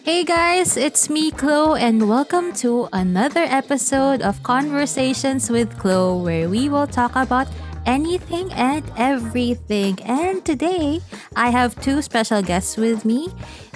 Hey guys, it's me, Chloe, and welcome to another episode of Conversations with Chloe, where we will talk about anything and everything. And today, I have two special guests with me.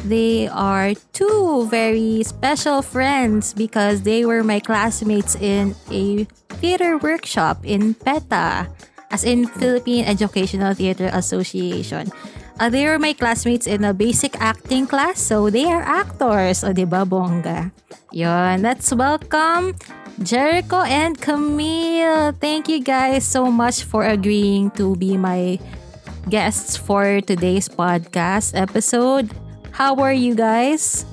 They are two very special friends because they were my classmates in a theater workshop in PETA, as in Philippine Educational Theater Association. Uh, they were my classmates in a basic acting class, so they are actors. O, di ba, bongga? Yun, let's welcome Jericho and Camille. Thank you guys so much for agreeing to be my guests for today's podcast episode. How are you guys?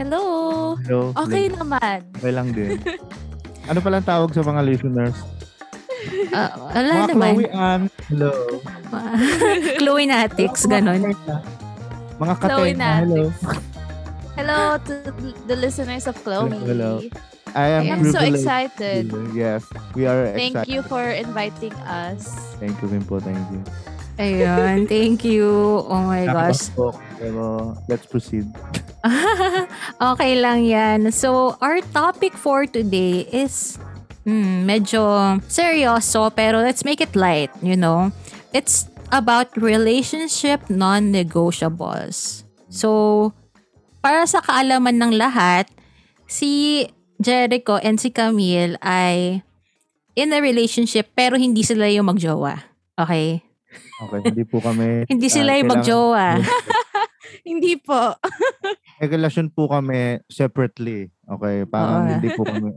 Hello! Hello. Okay Lin. naman. Okay lang din. ano palang tawag sa mga listeners? Uh, wala mga naman. Chloe Ann. Hello. Chloe Natics, ganon. Mga Chloe kateng. Hello. Hello to the listeners of Chloe. Hello. I am I'm so excited. Yes, we are Thank excited. you for inviting us. Thank you rin po. Thank you. Ayun, thank you. Oh my gosh. Pero let's proceed. okay lang yan. So, our topic for today is hmm, medyo seryoso pero let's make it light, you know. It's about relationship non-negotiables. So, para sa kaalaman ng lahat, si Jericho and si Camille ay in a relationship pero hindi sila yung magjowa. Okay? Okay, hindi po kami... Hindi ah, sila yung kailangan- magjowa. Hindi po. May relasyon po kami separately. Okay, parang Oo. hindi po kami...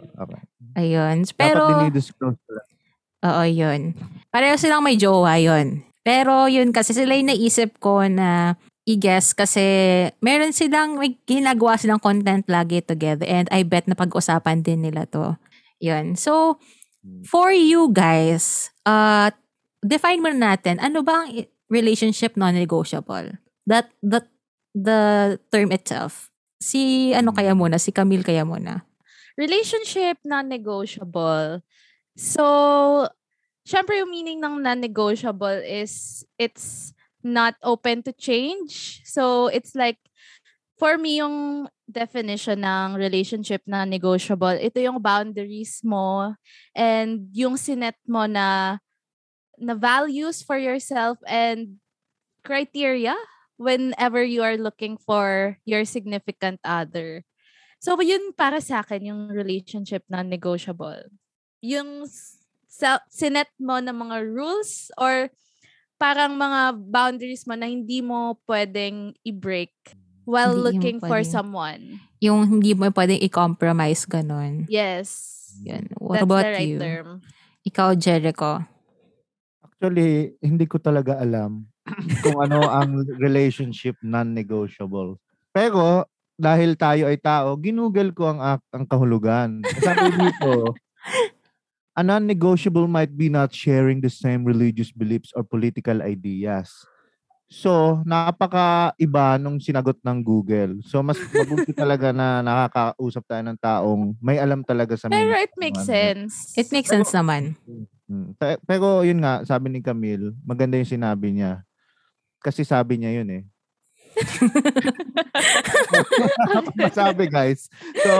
Okay. Ayun. Dapat Pero, dinidisclose ko lang. Oo, yun. Pareho silang may jowa yun. Pero yun kasi sila yung naisip ko na i-guess kasi meron silang, may ginagawa silang content lagi together and I bet na pag-usapan din nila to. Yun. So, for you guys, uh, define muna natin, ano ba ang relationship non-negotiable? That, that, the term itself. Si, ano kaya muna? Si Camille kaya muna? Relationship non-negotiable. So, syempre yung meaning ng non-negotiable is it's not open to change. So, it's like, for me, yung definition ng relationship na negotiable, ito yung boundaries mo and yung sinet mo na na values for yourself and criteria whenever you are looking for your significant other. So, yun para sa akin, yung relationship na negotiable. Yung sa, sinet mo ng mga rules or parang mga boundaries mo na hindi mo pwedeng i-break while Hindi looking for pwedeng- someone. Yung hindi mo pwedeng i-compromise ganun. Yes. Yun. What That's about the right you? term. Ikaw, Jericho. Actually, hindi ko talaga alam kung ano ang relationship non-negotiable. Pero dahil tayo ay tao, ginugol ko ang ak- ang kahulugan. Sabi dito, a non-negotiable might be not sharing the same religious beliefs or political ideas. So, napaka-iba nung sinagot ng Google. So, mas mabuti talaga na nakakausap tayo ng taong may alam talaga sa Pero it makes sense. It makes sense naman. Mm. Pe- Pero yun nga, sabi ni Camille, maganda yung sinabi niya. Kasi sabi niya yun eh. Masabi guys. So,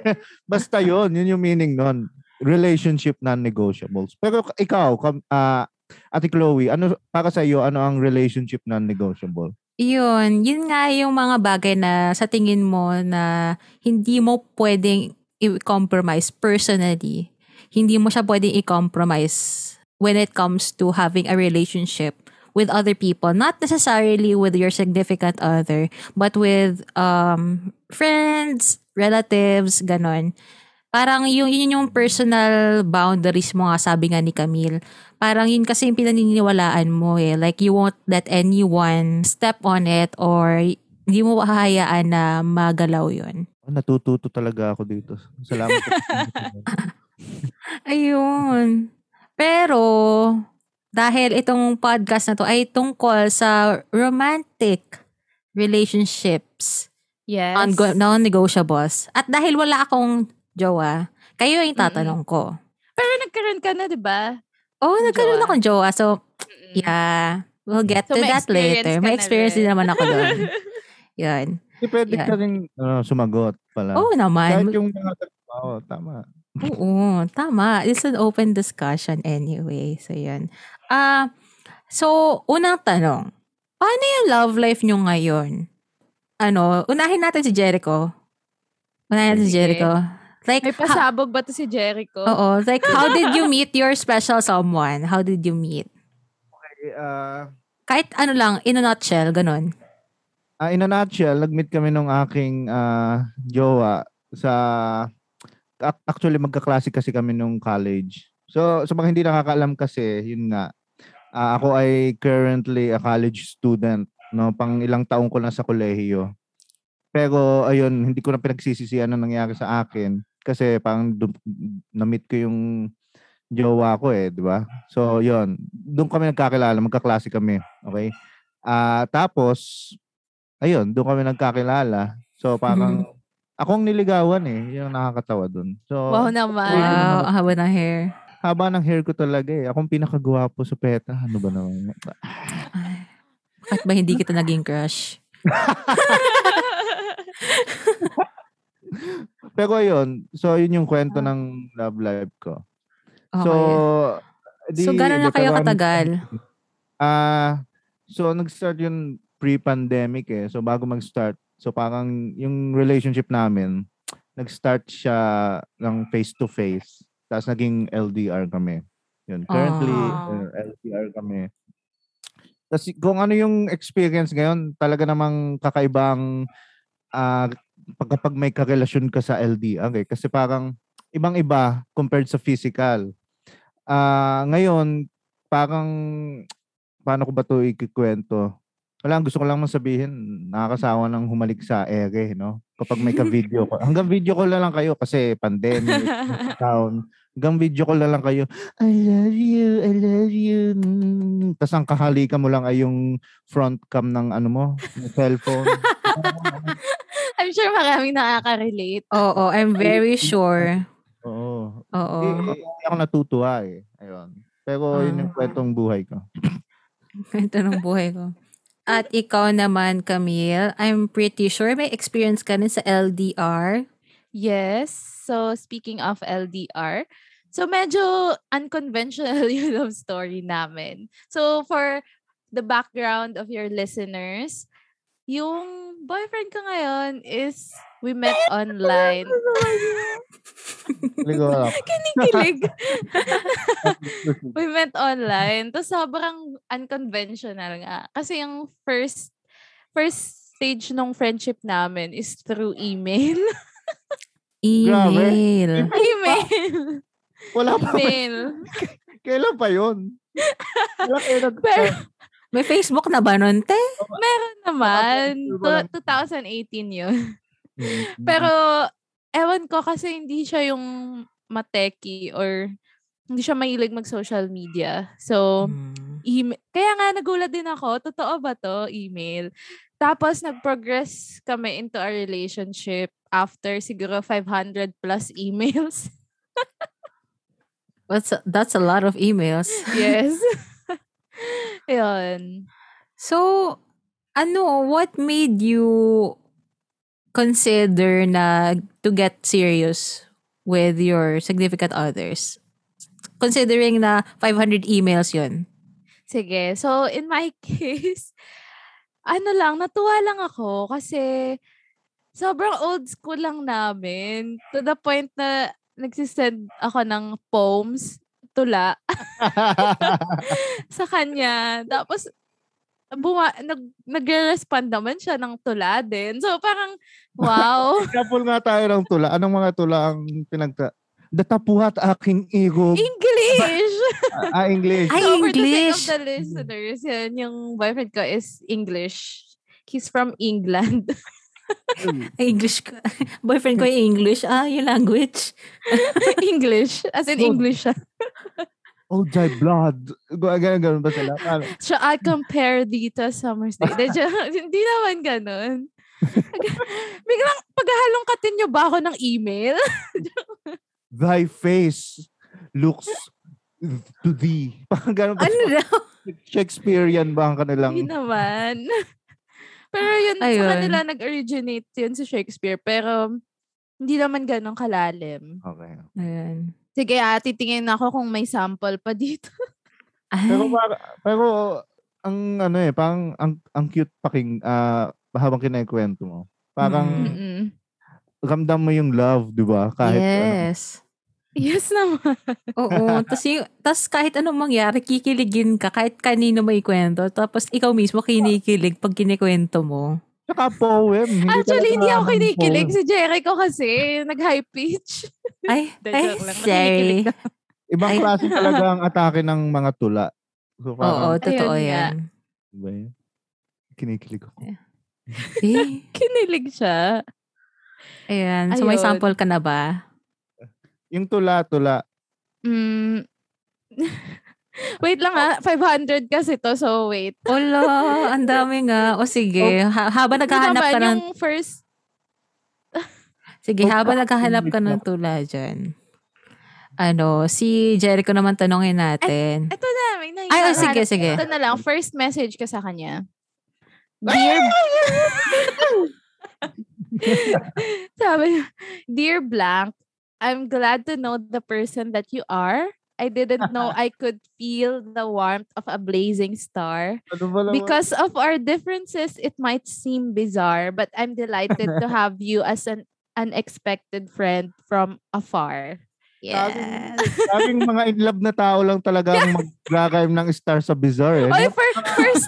basta yun. Yun yung meaning nun. Relationship non-negotiables. Pero ikaw, ah, Ate Chloe, ano para sa iyo ano ang relationship non-negotiable? Yun, yun nga yung mga bagay na sa tingin mo na hindi mo pwedeng i-compromise personally. Hindi mo siya pwedeng i-compromise when it comes to having a relationship with other people. Not necessarily with your significant other, but with um, friends, relatives, ganon. Parang yung, yun yung personal boundaries mo nga, sabi nga ni Camille. Parang yun kasi yung pinaniniwalaan mo eh. Like you won't let anyone step on it or hindi mo hahayaan na magalaw yun. Oh, natututo talaga ako dito. Salamat. Ayun. Pero, dahil itong podcast na to ay tungkol sa romantic relationships, Yes. non- non-negotiables. At dahil wala akong jowa, kayo yung tatanong ko. Pero nagkaroon ka na, di ba? Oh, nagkaroon Jowa. akong jowa. So, Mm-mm. yeah. We'll get So, to that later. May experience din naman ako doon. Yan. Di pwede Yan. ka rin ano, sumagot pala. Oo Kahit naman. yung mga Oo, tama. Oo, tama. It's an open discussion anyway. So, yan. Ah, so, unang tanong. Paano yung love life nyo ngayon? Ano, unahin natin si Jericho. Unahin natin si. Jericho. Like, May ha- pasabog ba to si Jericho? oo. Like, how did you meet your special someone? How did you meet? Okay, ah, Kahit ano lang, in a nutshell, ganun. Ah, in a nutshell, nag-meet kami nung aking ah, jowa sa ac- actually magkaklase kasi kami nung college. So sa mga hindi nakakaalam kasi, yun nga. ah, ako ay currently a college student, no, pang ilang taong ko na sa kolehiyo. Pero ayun, hindi ko na pinagsisisihan ang nangyari sa akin kasi dum- na-meet ko yung jowa ko eh, di ba? So, yun. Doon kami nagkakilala, magkaklase kami. Okay? Ah, tapos, ayun, doon kami nagkakilala. So, parang, akong niligawan eh. Yung nakakatawa doon. So, Wow naman. Wow, haba ng hair. Haba ng hair ko talaga eh. Akong pinakagwapo sa PETA. Ano ba naman? Bakit ba hindi kita naging crush? Pero ayun, so yun yung kwento ng love life ko. Okay. So, So, gano'n na di, kayo katagal? Ah, so nag-start yun pre-pandemic eh. So bago mag-start, so parang yung relationship namin, nag-start siya ng face to face. Tapos naging LDR kami. Yun. Currently, Ah. uh, LDR kami. Tapos kung ano yung experience ngayon, talaga namang kakaibang ah pag kapag may karelasyon ka sa LDR eh. Kasi parang ibang-iba compared sa physical. Ah, ngayon, parang paano ko ba 'to ikikwento? Wala, gusto ko lang masabihin, nakakasawa ng humalik sa ere, no? Kapag may ka-video ko. Hanggang video ko na lang kayo kasi pandemic, town. Hanggang video ko na lang kayo. I love you, I love you. Tapos ang kahalikan mo lang ay yung front cam ng ano mo, ng cellphone. I'm sure maraming nakaka-relate. Oo, I'm very sure. Oo. Oo. Hindi, hindi ako natutuwa eh. Ayun. Pero yun yung Ah. kwentong buhay ko. Ito ng buhay ko. At ikaw naman, Camille, I'm pretty sure may experience ka rin sa LDR. Yes. So, speaking of LDR, so medyo unconventional yung love story namin. So, for the background of your listeners, yung boyfriend ko ngayon is we met online. Kinikilig. we met online. Tapos sobrang unconventional nga. Kasi yung first first stage ng friendship namin is through email. Email. email. Wala pa. email. Kailan pa yun? Wala kayo nag- Pero May Facebook na ba nun, te? meron naman. Tu- 2018 yun. Mm. Pero, ewan ko kasi hindi siya yung mateki or hindi siya mahilig mag-social media. So, Hmm. email. Kaya nga nagulat din ako, totoo ba to? Email. Tapos nag-progress kami into a relationship after siguro 500 plus emails. That's a, that's a lot of emails. yes. Yun. So, ano, what made you consider na to get serious with your significant others? Considering na 500 emails yun. Sige. So, in my case, ano lang, natuwa lang ako kasi sobrang old school lang namin. To the point na nagsisend ako ng poems, tula, sa kanya. Tapos, buma, nag, nag-respond naman siya ng tula din. So, parang, wow. Couple nga tayo ng tula. Anong mga tula ang pinagta... Datapuhat aking ego. English! ah, English. Ay, so, for the sake English! of the listeners, yan, yung boyfriend ko is English. He's from England. English ko. Boyfriend ko yung English. Ah, yung language. English. As in. English siya. Old thy blood. Ganun, ganun ba sila? Ano? So, I compare dito sa Summer's Day. Hindi, naman ganun. Biglang paghahalong katin niyo ba ako ng email? Thy face looks to thee. Parang ganun ba? Ano daw? Shakespearean ba ang kanilang... Hindi naman. Pero yun, sa Ayun. kanila nag-originate yun sa Shakespeare. Pero hindi naman ganun kalalim. Okay. Ayun. Sige, ah, titingin ako kung may sample pa dito. Ay, Pero para- pero ang ano eh, parang ang, ang cute paking ah habang kinaikwento mo. Parang Mm. Mm-mm. ramdam mo yung love, 'di ba? Kahit ano. Yes. Naman. Oo. Tapos tas kahit anong mangyari, kikiligin ka kahit kanino may kwento. Tapos ikaw mismo kinikilig pag kinikwento mo. Tsaka poem. Hindi Actually, hindi ako kinikilig. poem. Si Jericho kasi, nag-high pitch. Ay, ay, sorry. Ibang Ay. klase talaga ang atake ng mga tula. So, Oo, parang, totoo Ayun nga. yan. diba yun? Kinikilig ako. Eh, Kinilig siya. ayan. So may Ayun. sample ka na ba? Yung tula-tula. Mm. wait lang ah. 500 kasi to, so wait. Wala, ang dami nga. O sige, ha- habang naghahanap ka ng... yung first, Sige, Oh, habang ah, naghahanap ka ng tula dyan. Ano, si Jericho naman tanongin natin. ito na, may Ay, oh, sige, sige. Ito na lang, first message ka sa kanya. Dear, sabi niya, Dear Blank, I'm glad to know the person that you are. I didn't know I could feel the warmth of a blazing star. Ano? Because of our differences, it might seem bizarre, but I'm delighted to have you as an unexpected friend from afar. Yes. Daming mga in love na tao lang talaga ang mag-rhyme ng star sa bizarre. Eh. Oy, first, first,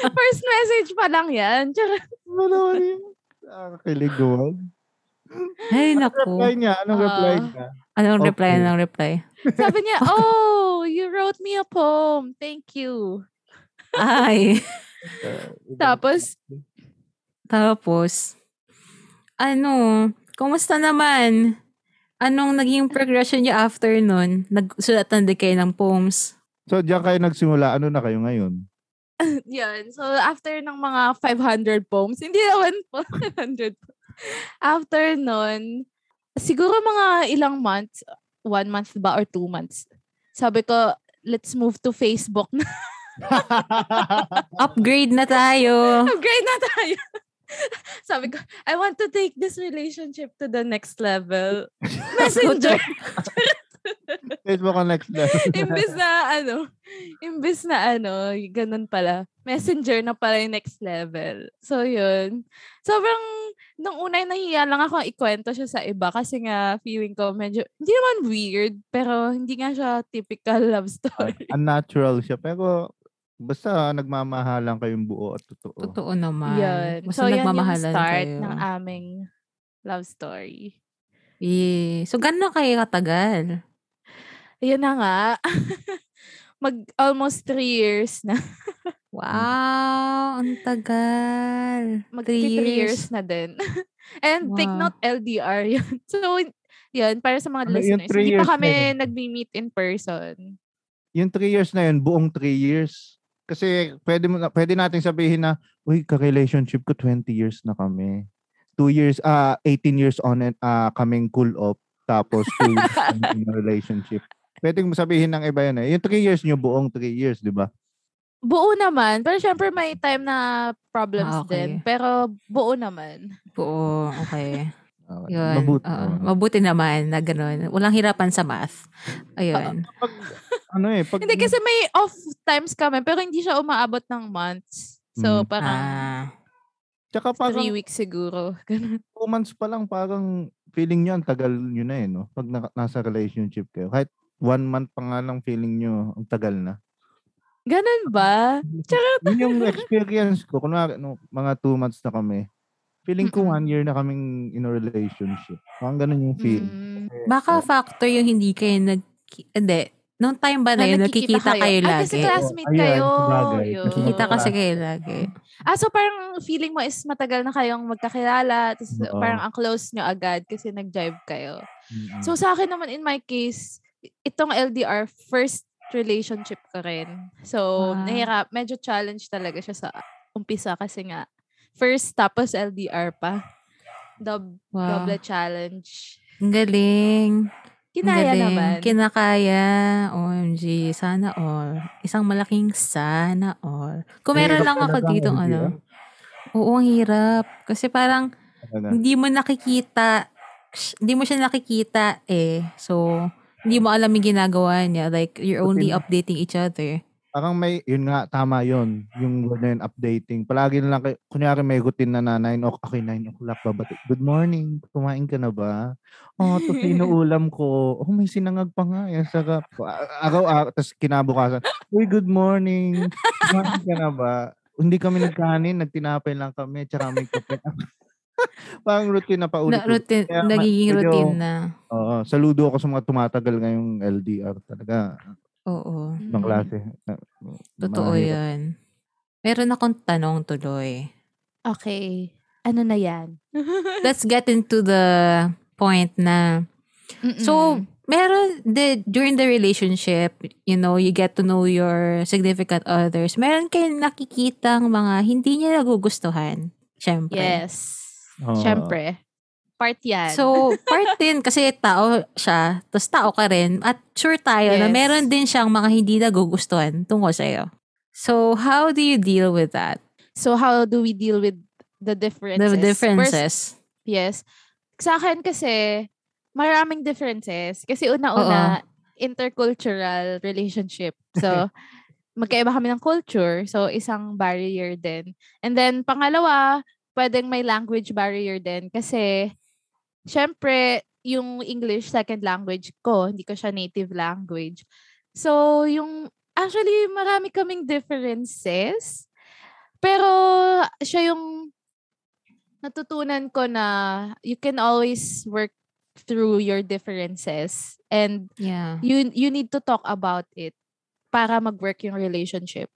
first message pa lang yan. Ano naman yun? Nakakilig naman. Ay, naku. reply niya? Anong reply Ah. niya? Anong reply? Okay. Anong reply? sabi niya, oh, you wrote me a poem. Thank you. Ay. Tapos, Tapos, ano, kumusta naman? Anong naging progression niya after nun? Nagsulat na din kayo ng poems? So, diyan kayo nagsimula. Ano na kayo ngayon? yan. So, after ng mga 500 poems, hindi naman po 500 po. After nun, siguro mga ilang months, one month ba or two months, sabi ko, let's move to Facebook na. Upgrade na tayo. Upgrade na tayo. sabi ko, I want to take this relationship to the next level. Messenger. Facebook ang next level. imbis na ano, imbis na ano, ganun pala. Messenger na pala yung next level. So, yun. Sobrang, nung una, nahiya lang ako ikwento siya sa iba kasi nga, feeling ko medyo, hindi naman weird, pero hindi nga siya typical love story. Unnatural siya. Pero, basta nagmamahalan kayong buo at totoo. Totoo naman. Yun. Basta So, yan yung nagmamahalan start kayo. ng aming love story. Yeah. So, gano'n kayo katagal? Ayun na nga. Mag almost three years na. Wow, ang tagal. Mag Three three years. years na din. And take Wow. note LDR yun. So, yun, para sa mga Ano, listeners, hindi pa na kami yun? nagmi-meet in person. Yung three years na yun, buong three years. Kasi pwede, mo, na- pwede natin sabihin na, uy, ka-relationship ko 20 years na kami. Two years, ah 18 years on and ah kaming cool off. Tapos two years in a relationship. Pwede mo sabihin ng iba yun eh. Yung three years nyo, buong three years, di ba? Buo naman. Pero syempre may time na problems Ah, okay. din. Pero buo naman. Oo, okay. Okay. Yun. Mabuti. oo. mabuti naman na gano'n. Walang hirapan sa math. Ayun. Pag, ano eh, pag, Hindi kasi may off times kami pero hindi siya umaabot ng months. So Mm. parang Ah, tsaka parang three weeks siguro. Ganun. two months pa lang, parang feeling nyo, ang tagal nyo na eh, no? Pag na, nasa relationship kayo. Kahit one month pa nga lang feeling nyo, ang tagal na. Ganun ba? Yun yung experience ko. Kunwari, no, mga two months na kami. Feeling ko one year na kaming in a relationship. Parang ganun yung feel. Mm. baka factor yung hindi kayo nag... Hindi. Nung time ba na Na yun, nakikita kayo, Ah, lagi? kasi classmate Ayan, kayo. Yun. Nakikita kasi kayo lagi. Ah, so parang feeling mo is matagal na kayong magkakilala, tapos Oo. parang ang close nyo agad kasi nag-jive kayo. Mm-mm. So sa akin naman in my case, itong LDR, first relationship ko rin. So, Ah. nahirap, medyo challenge talaga siya sa umpisa kasi nga, first tapos LDR pa. Dob- Wow. Double challenge. Ang galing. Ang Kinaya galing. naman. Kinakaya. OMG. Sana all. Isang malaking sana all. Kung meron lang ako dito, LDR. ano. Oo, ang hirap. Kasi parang Ano, hindi mo nakikita, hindi mo siya nakikita eh. So, hindi mo alam yung ginagawa niya. Like, you're only updating each other. Parang may, yun nga, tama yun. Yung yun, updating. Palagi na lang, kay- kunyari may routine na na 9 o'clock, okay, 9 o'clock babati. Good morning, kumain ka na ba? Oh, ito ulam ko. Oh, may sinangag pa nga. Yan, sarap. A- Araw, araw, tapos kinabukasan, Uy, good morning. Kumain ka na ba? Hindi kami nagkanin, nagtinapay lang kami, tsaka may kape. Parang routine na paulit. Na, routine, Kaya nagiging medyo- routine na. Oo, saludo ako sa mga tumatagal ngayong LDR talaga. Oo. Ibang Mm. klase. Totoo Mahirap. yan. Meron akong tanong tuloy. Okay. Ano na yan? Let's get into the point na So, Mm-mm. meron the during the relationship, you know, you get to know your significant others. Meron kayong nakikitang mga hindi niya nagugustuhan. Syempre. yes. Oo. Syempre. Part yan. So, part din kasi tao siya, tapos tao ka rin, at sure tayo na Yes. meron din siyang mga hindi nagugustuhan tungkol sa'yo. So, how do you deal with that? So, how do we deal with the differences? The First, differences. yes. Sa akin kasi, maraming differences. Kasi una-una, intercultural relationship. So, magkaiba kami ng culture. So, isang barrier din. And then, pangalawa, pwedeng may language barrier din. Kasi, syempre, yung English second language ko, hindi ko siya native language. So, yung, actually, marami kaming differences. Pero, siya yung natutunan ko na you can always work through your differences and Yeah. you you need to talk about it para mag-work yung relationship.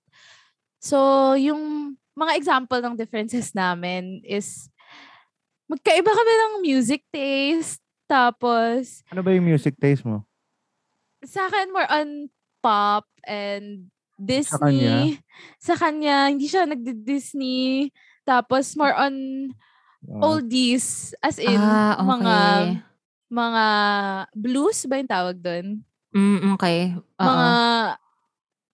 So, yung mga example ng differences namin is magkaiba kami ng music taste. Tapos, Ano ba yung music taste mo? sa akin more on pop and Sa kanya? Disney. Sa kanya, hindi siya nagdi-Disney. Tapos more on Oo. oldies as in ah, okay. mga mga blues ba yung tawag doon? Mm, okay. Oo. Mga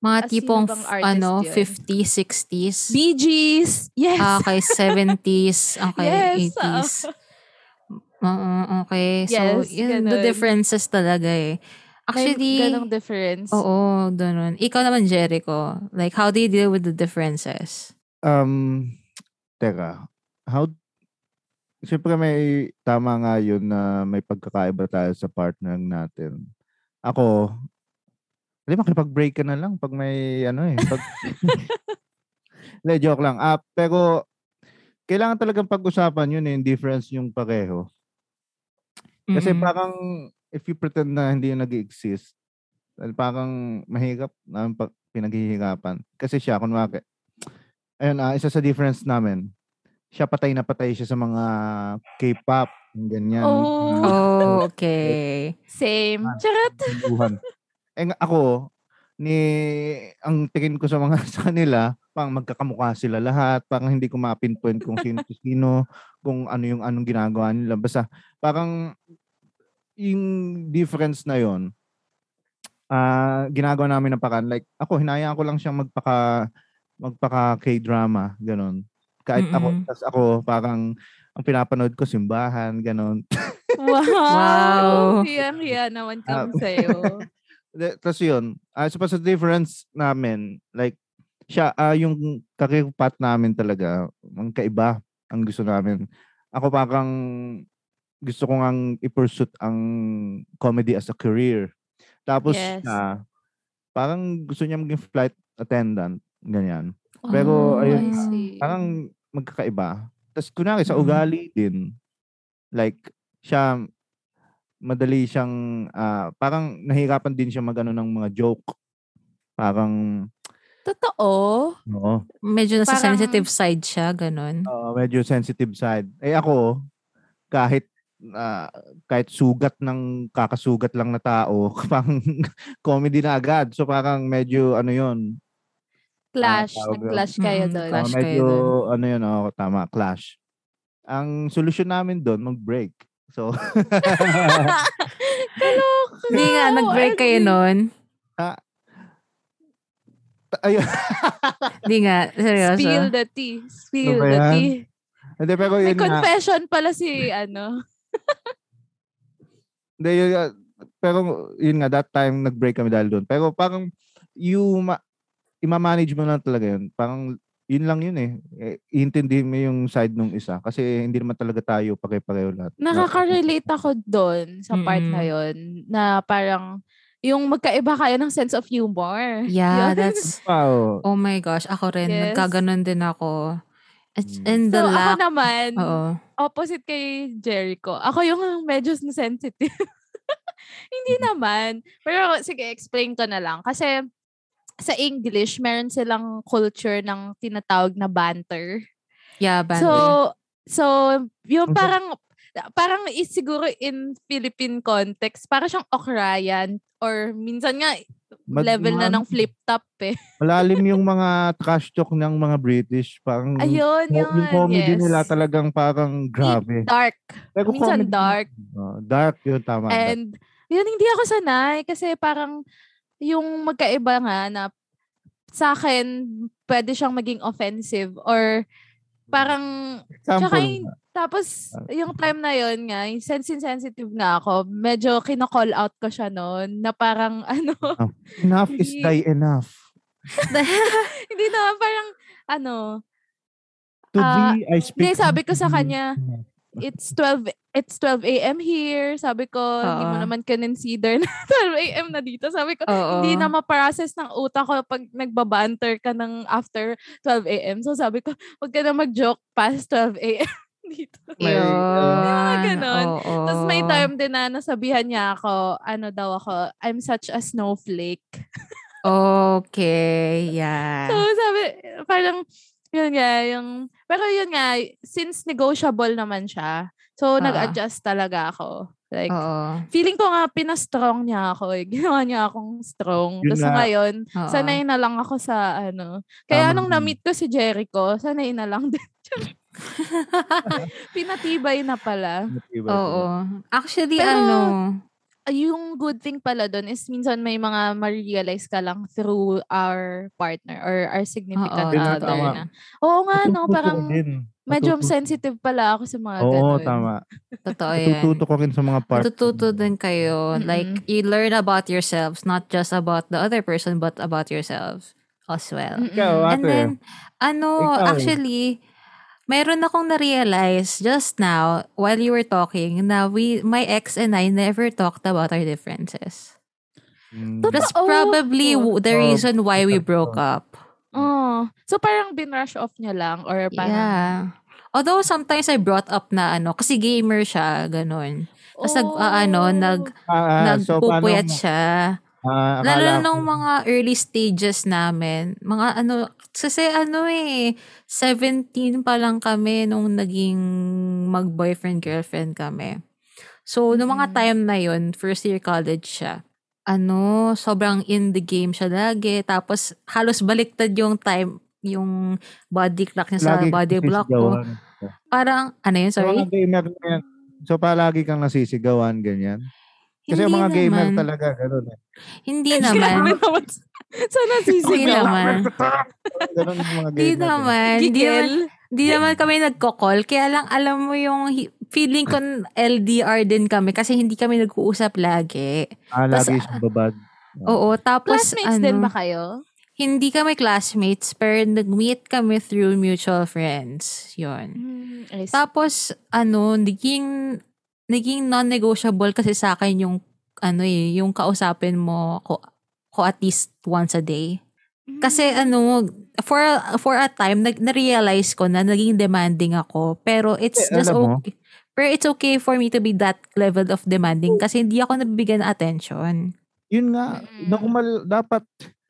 Mga sino tipong, ano, yun? 50s, 60s. Bee Gees. Yes. Ah, okay, 70s. Okay, Yes, 80s. Oo, okay. So, Yes, yun, the ganun. differences talaga eh. May Actually, ganong difference. oo, ganun. Ikaw naman, Jericho. Like, how do you deal with the differences? Um, teka. How, siyempre may tama nga yun na may pagkakaiba tayo sa partner natin. Ako, hindi makipag-break ka na lang pag may ano eh. Pag, Hindi, joke lang. Ah, pero kailangan talagang pag-usapan yun eh, yung difference yung pareho. Kasi Mm-mm. parang if you pretend na hindi yun nag-exist, well, parang mahirap na pag pinaghihirapan. Kasi siya, kunwari, ayun, ah, isa sa difference namin, siya patay na patay siya sa mga K-pop, yung ganyan. Oh. Oh, okay. Same. Ah. Charot. Eh nga ako, ni ang tingin ko sa mga sa kanila, pang magkakamukha sila lahat, parang hindi ko ma-pinpoint kung sino si sino, kung ano yung anong ginagawa nila. Basta parang yung difference na yon ah ginagawa namin ng paraan. Like ako, hinayaan ko lang siyang magpaka magpaka K-drama, ganun. Kahit ako, tas ako parang ang pinapanood ko simbahan, ganun. Wow. Wow. Hiyang-hiya naman Ah. kami sa'yo. De- Tapos yun, uh, so sa difference namin, like, siya, ah yung path namin talaga, ang kaiba, ang gusto namin. Ako parang gusto ko ngang i-pursue ang comedy as a career. Tapos, Yes. na parang gusto niya maging flight attendant, ganyan. Pero, Oh, ayun, I see. Parang magkakaiba. Tapos, kunwari, sa Mm. ugali din, like, siya, madali siyang, ah, parang nahirapan din siya magano ng mga joke. Parang, Totoo. oo, Medyo nasa Parang- sensitive side siya, ganun. oo, medyo sensitive side. Eh ako, kahit, ah, kahit sugat ng kakasugat lang na tao, parang comedy na agad. So parang medyo ano yun. Clash. yun. Nag-clash kayo Mm-mm, doon. clash. kayo medyo, dun. ano yun, oo, tama, clash. Ang solusyon namin doon, mag-break. So, Kaloka. Hindi nga, nag-break kayo Ano? nun. ayun. Hindi nga, seryoso. Spill the tea. Spill Ano ba the yan? tea. Hindi, pero May yun nga. confession pala si, ano. Hindi, yun, nga, pero yun nga, that time, nag-break kami dahil doon. Pero parang, you, ma- ima-manage mo lang talaga yun. Parang, yun lang yun eh. eh iintindihin mo yung side nung isa. Kasi hindi naman talaga tayo pare-pareho lahat. Nakaka-relate ako doon sa part na Mm-mm. yon na parang yung magkaiba kayo ng sense of humor. Yeah, Yun. that's, Wow. oh my gosh, ako rin, Yes. nagkaganon din ako. At, Mm. and the So, ako lack, naman, oo. opposite kay Jericho. Ako yung medyo sensitive. Hindi Mm-hmm. naman. Pero sige, explain ko na lang. Kasi sa English, meron silang culture ng tinatawag na banter. Yeah, band. So, so yung Ang- parang parang is siguro in Philippine context, para siyang okrayan or minsan nga Mad- level na mga- ng flip top eh. Malalim yung mga trash talk ng mga British. Parang, Ayun, yun. yung comedy yes. nila talagang parang grabe. Dark. Pero minsan comedy- dark. Oh, dark yun, tama. And yun, hindi ako sanay kasi parang yung magkaiba nga na sa akin, pwede siyang maging offensive or parang, Example, tsaka yung- tapos yung time na yun nga, yung sensitive nga ako, medyo kino-call out ko siya noon na parang ano, enough is die enough. hindi na parang ano, To Ah, thee, I speak. hindi, sabi ko sa unto thee. It's 12 it's 12 a.m. here. Sabi ko, hindi mo naman consider na 12 a.m. na dito. Sabi ko, Oo. hindi na ma-process ng utak ko pag nagbabanter ka ng after 12 a.m. So sabi ko, huwag ka na mag-joke past 12 a.m. dito. May, Yun. uh, ganon. Oo. Tapos may time din na nasabihan niya ako, ano daw ako, I'm such a snowflake. Okay, yeah. So sabi, parang, yun nga, yung, pero yun nga, since negotiable naman siya, so Ah. nag-adjust talaga ako. Like, Oo. feeling ko nga, pinastrong niya ako eh. Ginawa niya akong strong. Tapos nga. ngayon, Oo. sanay na lang ako sa ano. Kaya Tama nung na-meet ko si Jericho, sanay na lang din. Pinatibay na pala. Diba? Oo. Actually, Pero- ano, Yung good thing pala doon is minsan may mga ma-realize ka lang through our partner or our significant Oo, other tama. na. Oo nga, no? Parang medyo Natututo- sensitive pala ako sa mga Oo, ganun. tama. totoo yan. Natututo ko rin sa mga part. Natututo din kayo. Like, you learn about yourselves, not just about the other person, but about yourselves as well. Mm-mm. Ikaw, And ate. then, ano, Ikaw. actually, mayroon akong na-realize just now while you were talking na we, my ex and I never talked about our differences. Mm, That's probably w- the Oh, reason why we broke up. Oh. So parang binrush off niya lang or parang Yeah. Although sometimes I brought up na ano, kasi gamer siya, ganun. Tapos nag, ah, ano, nag, ah, ah, so paano nagpupuyat mo- siya. ah, Lalo nung mga early stages namin. Mga ano, kasi ano eh, 17 pa lang kami nung naging mag-boyfriend-girlfriend kami. So, nung mga Mm. time na yun, first year college siya, ano, sobrang in the game siya lagi. Tapos, halos baliktad yung time, yung body clock niya sa lagi body block ko. Parang, ano yun, So, sorry? mga gamer na yan. So, palagi kang nasisigawan, ganyan. Kasi yung mga gamer naman. talaga, gano'n eh. Hindi naman. Sana Hindi sisigaw. naman. Gano'n yung mga gamer. Hindi naman. Hindi naman. Di naman kami nagko-call. Kaya lang alam mo yung feeling ko LDR din kami kasi hindi kami nag-uusap lagi. Ah, Tas, lagi siyang babad. Oo, tapos Classmates ano, din ba kayo? hindi kami classmates pero nag-meet kami through mutual friends. Yun. See. Tapos ano, naging naging non-negotiable kasi sa akin yung ano eh, yung kausapin mo ko, ko at least once a day. Kasi Hmm. ano, for a, for a time, nag, na-realize ko na naging demanding ako. Pero it's Eh, just alam mo. okay. Pero it's okay for me to be that level of demanding kasi hindi ako nabibigyan ng attention. Yun nga, nakumal, dapat,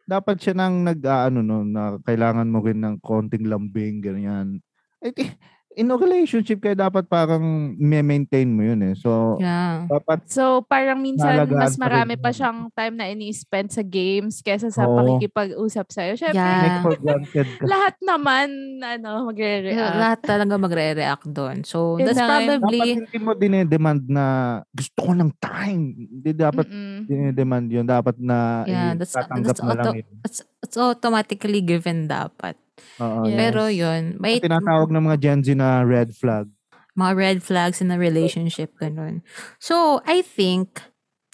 dapat siya nang nag, ah, ano, no, na kailangan mo rin ng konting lambing, ganyan. Eh, di- in a relationship, kaya dapat parang may-maintain mo yun eh. So, Yeah. dapat, So, parang minsan mas marami pa yun. siyang time na ini-spend sa games kesa sa Oo. pakikipag-usap sa'yo. Syempre, Yeah. lahat naman, ano, magre-react. Lahat talaga magre-react doon. So, Yun that's na nga yun. Dapat probably, hindi mo dinedemand na gusto ko ng time. Hindi dapat Mm-mm. dinedemand yun. Dapat na Yeah, that's- tatanggap that's mo lang auto- yun. it's, it's it's automatically given dapat. Oo. Yes. Pero yun, may Tinatawag ng mga Gen Z na red flag. mga red flags in a relationship, ganun. So, I think,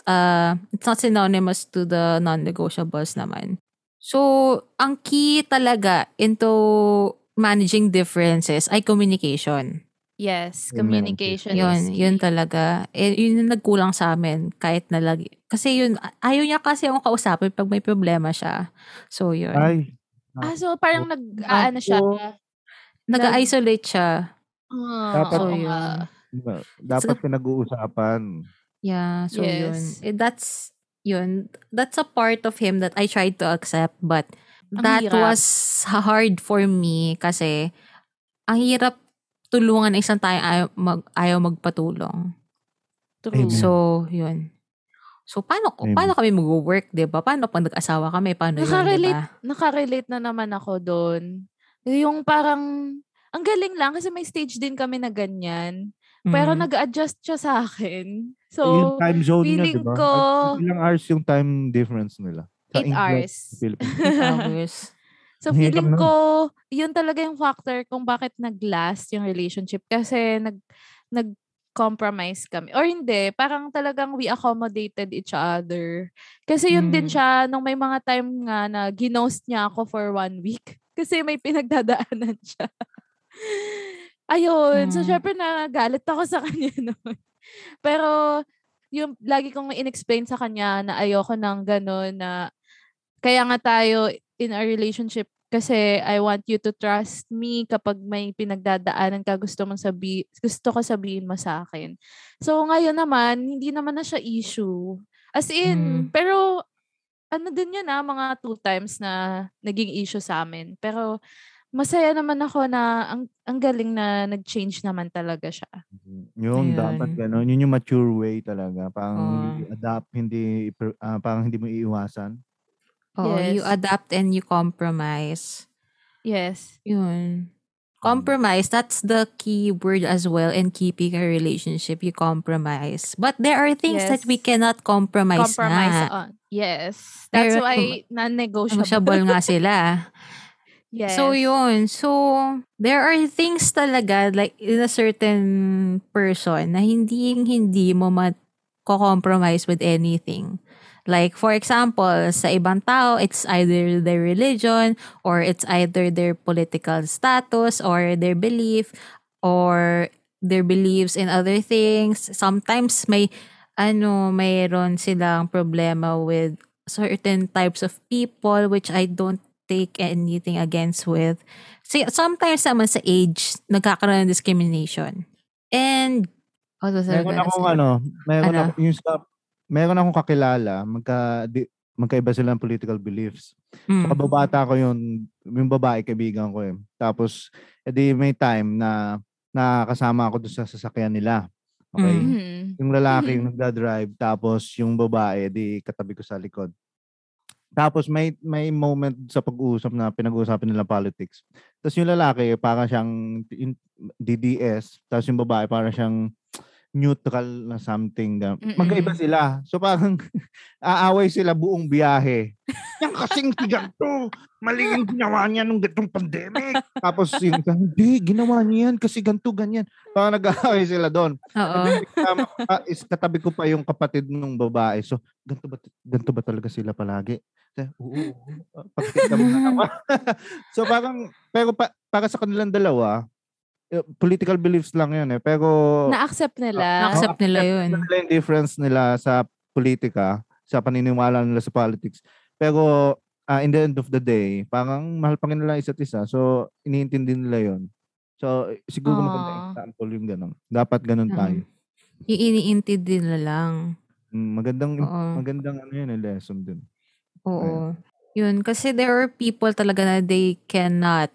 uh, it's not synonymous to the non-negotiables naman. So, ang key talaga into managing differences ay communication. Yes, communication Yun, yun talaga. Eh, yun yung nagkulang sa amin kahit na lagi. Kasi yun, ayaw niya kasi akong kausapin pag may problema siya. So, yun. Ay. Ah, so parang nag, ah, ano siya, Nag-isolate siya. ah, Dapat- oo So, yun. Dapat pinag-uusapan. Yeah, so yun. Yes. Eh, that's, yun. That's a part of him that I tried to accept but Ang that hirap. was hard for me kasi ang hirap tulungan ng isang tayo ayaw, mag, ayaw magpatulong. True. Amen. So, yun. So, paano, Amen. paano kami mag-work, di ba? Paano pag nag-asawa kami? Paano yun, di Nakarelate, nakarelate na naman ako doon. Yung parang, ang galing lang kasi may stage din kami na ganyan. Pero Mm. nag-adjust siya sa akin. yung So, time zone niya, feeling di ba? ko- Ilang hours yung time difference nila? Sa 8 England, hours. Philippines. Eight hours. So, feeling ko, yun talaga yung factor kung bakit nag-last yung relationship. Kasi nag, nag-compromise kami. Or hindi, parang talagang we accommodated each other. Kasi yun din Mm. siya, nung may mga time nga na ginost niya ako for one week. Kasi may pinagdadaanan siya. Ayun. So, Mm. syempre nagalit ako sa kanya noon. Pero, yung lagi kong in-explain sa kanya na ayoko ng gano'n na kaya nga tayo in a relationship kasi I want you to trust me kapag may pinagdadaanan ka gusto mong sabi gusto ko sabihin mo sa akin. So ngayon naman hindi naman na siya issue. As in, Mm. pero ano din yun ah, mga two times na naging issue sa amin. Pero masaya naman ako na ang, ang galing na nag-change naman talaga siya. Yung Ayun. dapat gano'n. Yun yung mature way talaga. Parang Oo. hindi adapt, hindi, ah, parang hindi mo iiwasan. Oo, you Yes. adapt and you compromise. Yes. Yun. Compromise, that's the key word as well in keeping a relationship. You compromise. But there are things that we Yes. cannot compromise, Compromise na. on. Yes. That's Pero- why non-negotiable. Negotiable nga sila. Yes. So yun. So there are things talaga like in a certain person na hindi hindi mo ma-compromise with anything. Like for example, sa ibang tao, it's either their religion or it's either their political status or their belief or their beliefs in other things. Sometimes may ano, mayroon silang problema with certain types of people which I don't take anything against with. So, sometimes naman sa age, nagkakaroon ng discrimination. And, what was I Meron gonna akong say? ano, meron Ano? ako, yung sa, meron akong kakilala, magka, di, magkaiba sila ng political beliefs. Mm. So, kababata ko yun, yung babae, kaibigan ko eh. Tapos, edi may time na nakasama ako doon sa sasakyan nila. Okay? Mm. Mhm. Yung lalaki yung nagda-drive, tapos yung babae, di katabi ko sa likod. Tapos may may moment sa pag-uusap na pinag-uusapan nila politics. Tapos yung lalaki, para siyang DDS, tapos yung babae, para siyang neutral na something. Na, Mm-mm. magkaiba sila. So parang aaway sila buong biyahe. Yan kasing si ganito. Mali yung ginawa niya nung ganitong pandemic. Tapos yung, hindi, ginawa niya yan kasi ganito, ganyan. Parang nag-aaway sila doon. Oo. Tama, ah, is katabi ko pa yung kapatid ng babae. So, ganito ba, ganito ba talaga sila palagi? Oo, oo. Pagkita mo na naman. so, parang, pero pa, para sa kanilang dalawa, political beliefs lang yun eh. Pero, Na-accept nila. Na-accept nila yun. nila yung difference nila sa politika, sa paniniwala nila sa politics. Pero, ah, in the end of the day, parang mahal pa nila isa't isa. So, iniintindi nila yun. So, siguro magandang Aw. example yung ganun. Dapat ganun tayo. Yung iniintindi nila lang. Mm, magandang Oo. magandang ano yun, eh, lesson din. Oo. Yun, kasi there are people talaga na they cannot,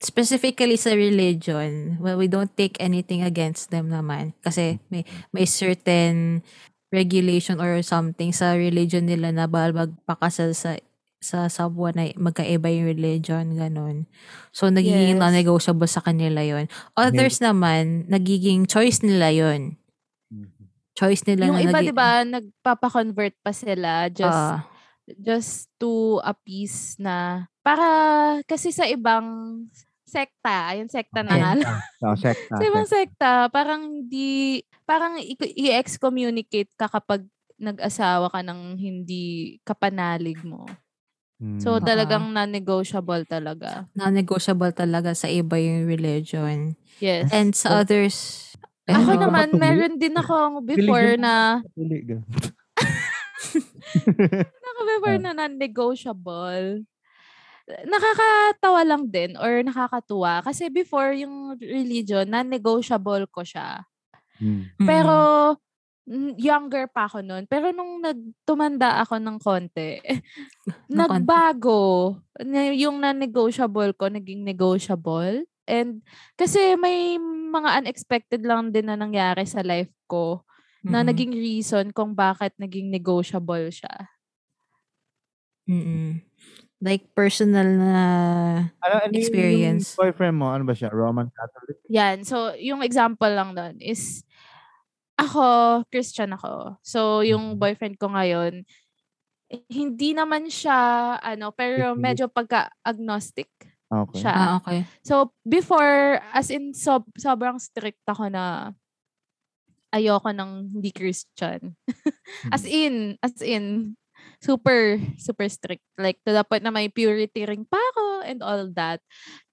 specifically sa religion, well, we don't take anything against them naman. Kasi may, may certain regulation or something sa religion nila na bawal magpakasal sa sa someone na magkaiba yung religion, ganun. So, nagiging Yes. non-negotiable sa kanila yon Others naman, nagiging choice nila yon Choice nila Yung na iba, nagi- di ba, nagpapa-convert pa sila just Ah, just to appease na para kasi sa ibang sekta, ayun sekta na nga. So, sekta. Sa ibang sekta, parang di parang i- i-excommunicate ka kapag nag-asawa ka ng hindi kapanalig mo. Hmm. So talagang non-negotiable talaga. Non-negotiable talaga sa iba yung religion. Yes. And sa Oh. others, ako naman, meron din ako before na. Naka before Ah. na non-negotiable. Nakakatawa lang din or nakakatuwa kasi before yung religion, non-negotiable ko siya. Hmm. mm, Pero mm, younger pa ako noon. Pero nung nagtumanda ako ng konti, nagbago. Na- Yung non-negotiable ko, naging negotiable. And kasi may mga unexpected lang din na nangyari sa life ko na mm, naging reason kung bakit naging negotiable siya. mm, like personal na Ano, ano Experience. Yung boyfriend mo, ano ba siya? Roman Catholic? Yan. So, yung example lang doon is, ako, Christian ako. So, yung Mhm. boyfriend ko ngayon, hindi naman siya, ano, pero medyo pagka-agnostic Okay. siya. ah okay. So, before, as in, sob- sobrang strict ako na ayoko ng hindi Christian. as in, as in, super, super strict. Like, to the point na may purity ring pa ako and all that.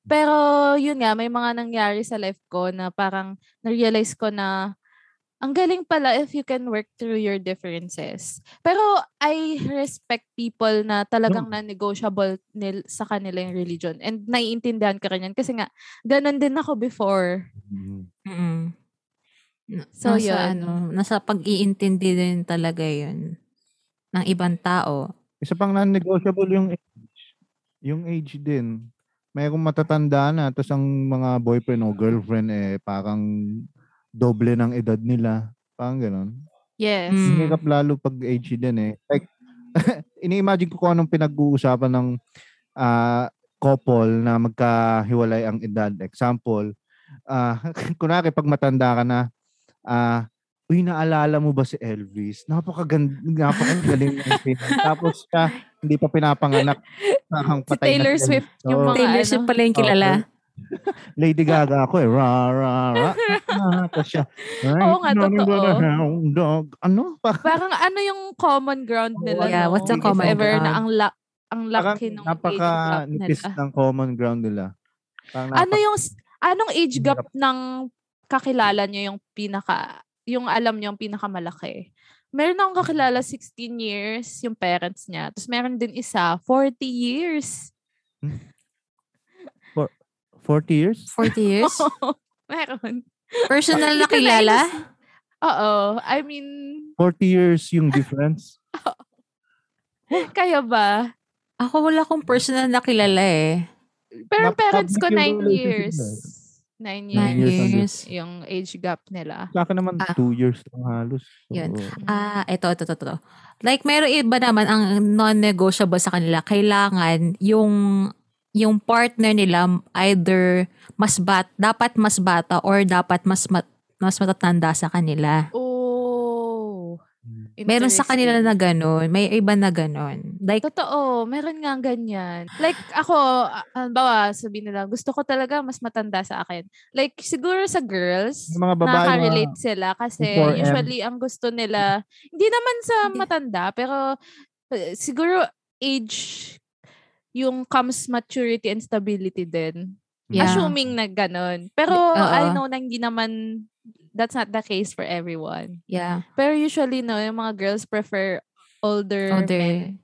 Pero, yun nga, may mga nangyari sa life ko na parang na-realize ko na ang galing pala if you can work through your differences. Pero I respect people na talagang non-negotiable nil, sa kanila yung religion. And naiintindihan ko rin yan. Kasi nga, ganun din ako before. Mhm. Mm. Na- So, nasa, yun. ano, nasa pag-iintindi din talaga yun ng ibang tao. Isa pang non-negotiable yung age. Yung age din. Mayroong matatanda na, tapos ang mga boyfriend o girlfriend eh, parang doble ng edad nila. Parang ganun. Yes. Mm. Hirap lalo pag age din eh. Like, ini-imagine ko kung anong pinag-uusapan ng ah, couple na magkahiwalay ang edad. Example, ah kunwari pag matanda ka na, ah Uy, naalala mo ba si Elvis? Napakaganda, napakagaling ng film. Tapos siya, hindi pa pinapanganak. Parang Si patay na Taylor si Elvis. Swift yung Oo. mga Taylor ano. Swift pala yung kilala. Lady Gaga ako eh. Ra, ra, ra. Tapos siya. Oo nga, totoo. Dog. Ano? Pa- Parang ano yung common ground nila. Yeah, no? what's the common ever ground? na ang, la- ang Parang laki ng age napaka gap nipis nila. ng common ground nila. Parang Ano napaka- yung, s- anong age gap ng kakilala nyo yung pinaka, yung alam nyo yung pinakamalaki? Meron akong kakilala 16 years, yung parents niya. Tapos meron din isa, 40 years. 40 years? 40 years? meron. Personal na kilala? Oo. I mean, 40 years yung difference? kaya ba? Ako wala akong personal na kilala eh. Pero Nap- parents ko public 9 yung relationship years. Na 9 Nine years. Nine years. Yung age gap nila. Sa akin naman, Ah. 2 years lang halos. So, Yun. Ah, ito, ito, ito, ito. Like, meron iba naman ang non-negotiable sa kanila. Kailangan yung yung partner nila either mas bat, dapat mas bata or dapat mas mat, mas matatanda sa kanila. Meron sa kanila na ganun. May iba na ganun. Like, Totoo, meron nga ganyan. Like ako, ah, halimbawa, sabihin nila, gusto ko talaga mas matanda sa akin. Like siguro sa girls, Yung mga babae, nakaka-relate sila kasi 4M. usually ang gusto nila, hindi naman sa matanda, pero eh, siguro age yung comes maturity and stability din. yeah. Assuming na ganun. Pero Oo. I know na hindi naman, that's not the case for everyone. Yeah. Pero usually, no, yung mga girls prefer older, Older. men.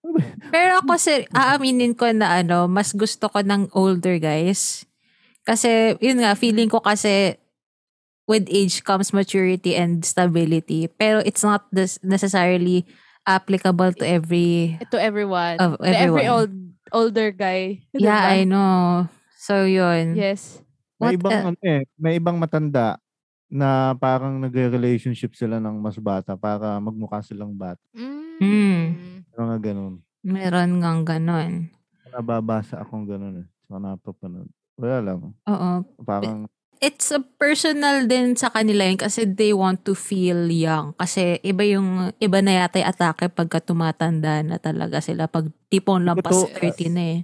Pero ako, sir, aaminin ko na ano, mas gusto ko ng older guys. Kasi, yun nga, feeling ko kasi with age comes maturity and stability. Pero it's not this necessarily applicable to every... To everyone. Of To every everyone. old older guy. Yeah, I Diba? know. So, yun. Yes. May What, ibang, uh, ano eh, may ibang matanda na parang nagre-relationship sila ng mas bata para magmukha silang bata. Mm. Mga ganun. meron ngang ganon. Nababasa akong ganun eh. So, napapanood. Wala lang. Oo. Parang, it's a personal din sa kanila yun kasi they want to feel young. Kasi iba yung, iba na yata yung atake pagka tumatanda na talaga sila. Pag tipong lampas Totoo. 30 na eh.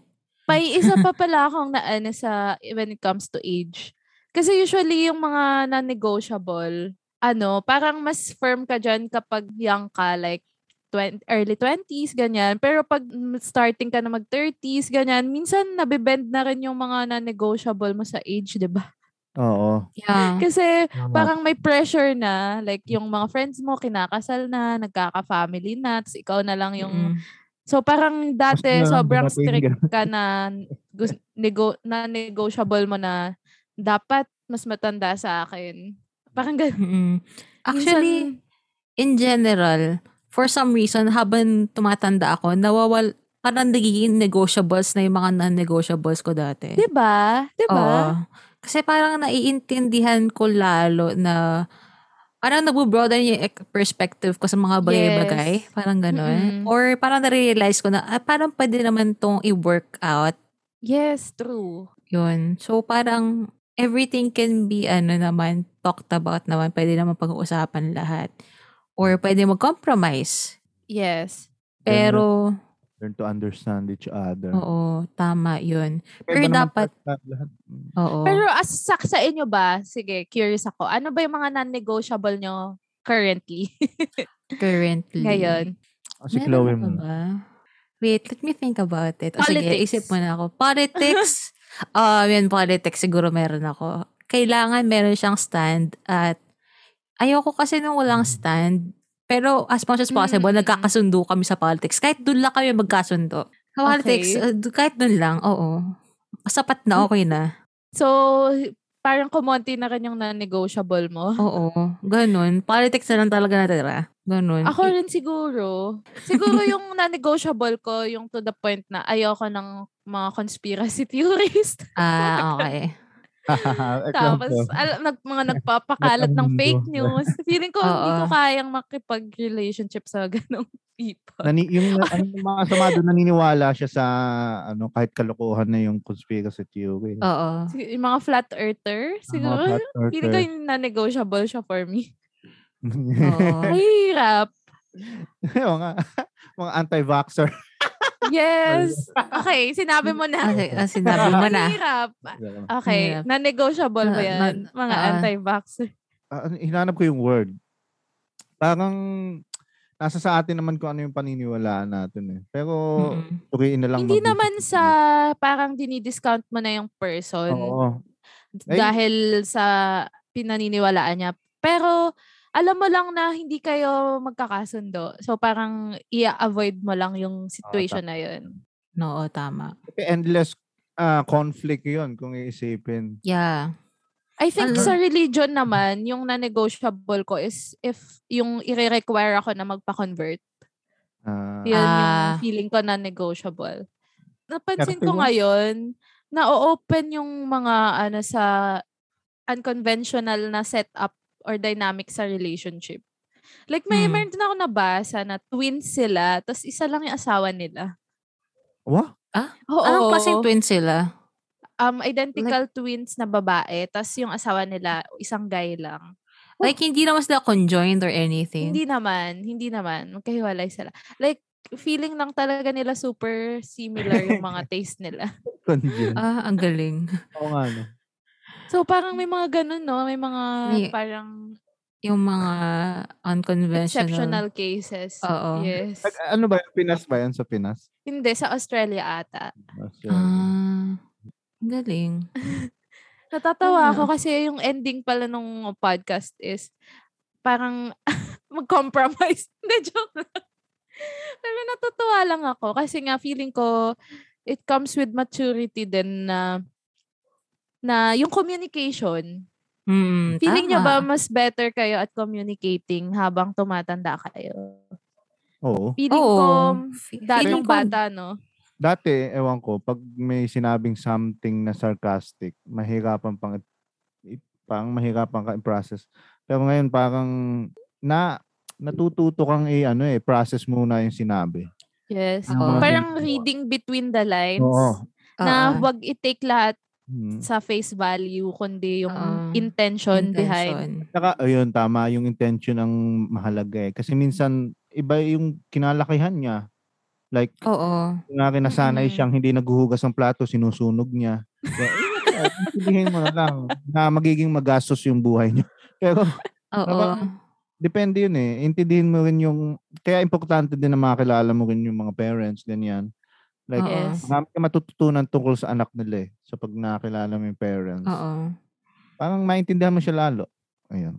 May isa pa pala akong naano sa when it comes to age. Kasi usually yung mga non-negotiable, ano, parang mas firm ka dyan kapag young ka, like 20, early 20s, ganyan. Pero pag mm, starting ka na mag-30s, ganyan, minsan nabibend na rin yung mga non-negotiable mo sa age, di ba? Oo. Yeah. Kasi Tama. parang may pressure na, like yung mga friends mo, kinakasal na, nagkaka-family na, tapos ikaw na lang yung Mm. So parang dati na lang sobrang strict ka na gus- nego na negotiable mo na dapat mas matanda sa akin. Parang ganun. Mm-mm. Actually, in general, for some reason, habang tumatanda ako, nawawal, parang nagiging negotiables na yung mga non-negotiables ko dati. 'di ba? 'Di ba? Oo. Kasi parang naiintindihan ko lalo na parang nabubroaden yung perspective ko sa mga bagay-bagay. Yes. Parang Mm-mm. gano'n. Or parang nare-realize ko na ah, parang pwede naman tong i-work out. Yes, true. Yun. So parang everything can be ano naman talked about naman. Pwede naman pag-uusapan lahat. Or pwede mag-compromise. Yes. Pero, Learn to understand each other. oo, tama yun. Pero dapat- lahat-? Mm. Oo. Pero as sa, sa inyo ba, sige, curious ako, ano ba yung mga non-negotiable nyo currently? currently. Ngayon? Ah, Si Meron Chloe mo. ba? Wait, let me think about it. O sige, Politics. isip mo na ako. Politics. um, yun, politics. Siguro meron ako. Kailangan meron siyang stand at ayoko kasi nung walang stand. Pero as much as possible, Mm. nagkakasundo kami sa politics. Kahit doon lang kami magkasundo. Sa politics, Okay. uh, kahit doon lang, oo. Sapat na, okay na. So, parang kumonti na rin yung non-negotiable mo. Oo, ganun. Politics na lang talaga natira. Ganun. Ako rin siguro. Siguro yung non-negotiable ko, yung to the point na ayoko ng mga conspiracy theorist. Ah, okay. Tapos, Example. al- nag, mga nagpapakalat ng fake news. Feeling ko, hindi ko kayang makipag-relationship sa ganong people. Nani, yung ano, yung mga kasama doon, naniniwala siya sa ano kahit kalokohan na yung conspiracy theory. Oo. Sig- Yung mga flat earther, siguro. Mga flat Feeling ko earther. yung non-negotiable siya for me. Oo. Mahirap. yung mga, mga anti-vaxxer. Yes. Okay, sinabi mo na. Ah, ah, sinabi mo na. Mahirap. Okay, Mahirap. non-negotiable ba Ah, yan? Mga ah. anti-vaxxer. Ah, hinanap ko yung word. Parang nasa sa atin naman kung ano yung paniniwalaan natin eh. Pero Mm-mm. tukiin na lang. Hindi mag-isip naman sa parang dinidiscount mo na yung person Oo. Ay. dahil sa pinaniniwalaan niya. Pero alam mo lang na hindi kayo magkakasundo. So parang i-avoid mo lang yung situation na yun. Oo, tama. Kasi endless ah, conflict yun kung iisipin. Yeah. I think Ano? sa religion naman, yung na-negotiable ko is if yung i-require ako na magpa-convert. Ah, Yun Ah. yung feeling ko na-negotiable. Napansin ko ngayon, na-open yung mga ano sa unconventional na setup or dynamic sa relationship. Like may Hmm. meron din ako nabasa na twins sila, tapos isa lang yung asawa nila. Wah? Oo. Anong klaseng twin sila? um, identical twins na babae, tapos yung asawa nila, isang guy lang. Like, hindi naman sila conjoined or anything. Hindi naman, hindi naman. Magkahiwalay sila. Like, feeling lang talaga nila super similar yung mga taste nila. Conjun. Ah, ang galing. Oo nga, no? So, parang may mga ganun, no? May mga May- parang Yung mga unconventional. exceptional cases. Oo. Yes. Nag- ano ba Pinas ba yan sa Pinas? Hindi, sa Australia ata. Ah, ang galing. Natatawa Ah. ako kasi yung ending pala nung podcast is parang mag-compromise. Hindi, joke lang. Pero natutuwa lang ako kasi nga feeling ko it comes with maturity din na na yung communication. Mm, Feeling niyo ba tama. mas better kayo at communicating habang tumatanda kayo? Oo. Feeling Oo. ko dating feeling bata, no? Dati, ewan ko, pag may sinabing something na sarcastic, mahirapan pang, parang mahirapan ka i-process. Pero ngayon, parang na, natututo kang i, ano eh, process muna yung sinabi. Yes. Oo. Parang reading between the lines. Oo. na Oo. wag i-take lahat Hmm. sa face value, kundi yung Oo. intention, behind. Intention. Saka, ayun, tama, yung intention ang mahalaga eh. Kasi minsan, iba yung kinalakihan niya. Like, Oo. nga kinasanay Mm-mm. siyang hindi naghuhugas ng plato, sinusunog niya. Eh, intindihin mo na lang na magiging magastos yung buhay niya. Pero, Oo. Depende yun eh. Intindihin mo rin yung, kaya importante din na makakilala mo rin yung mga parents, ganyan. Like, Oo. Yes. marami ka matututunan tungkol sa anak nila eh. So, pag nakakilala mo yung parents, Oo. parang maintindihan mo siya lalo. Ayun.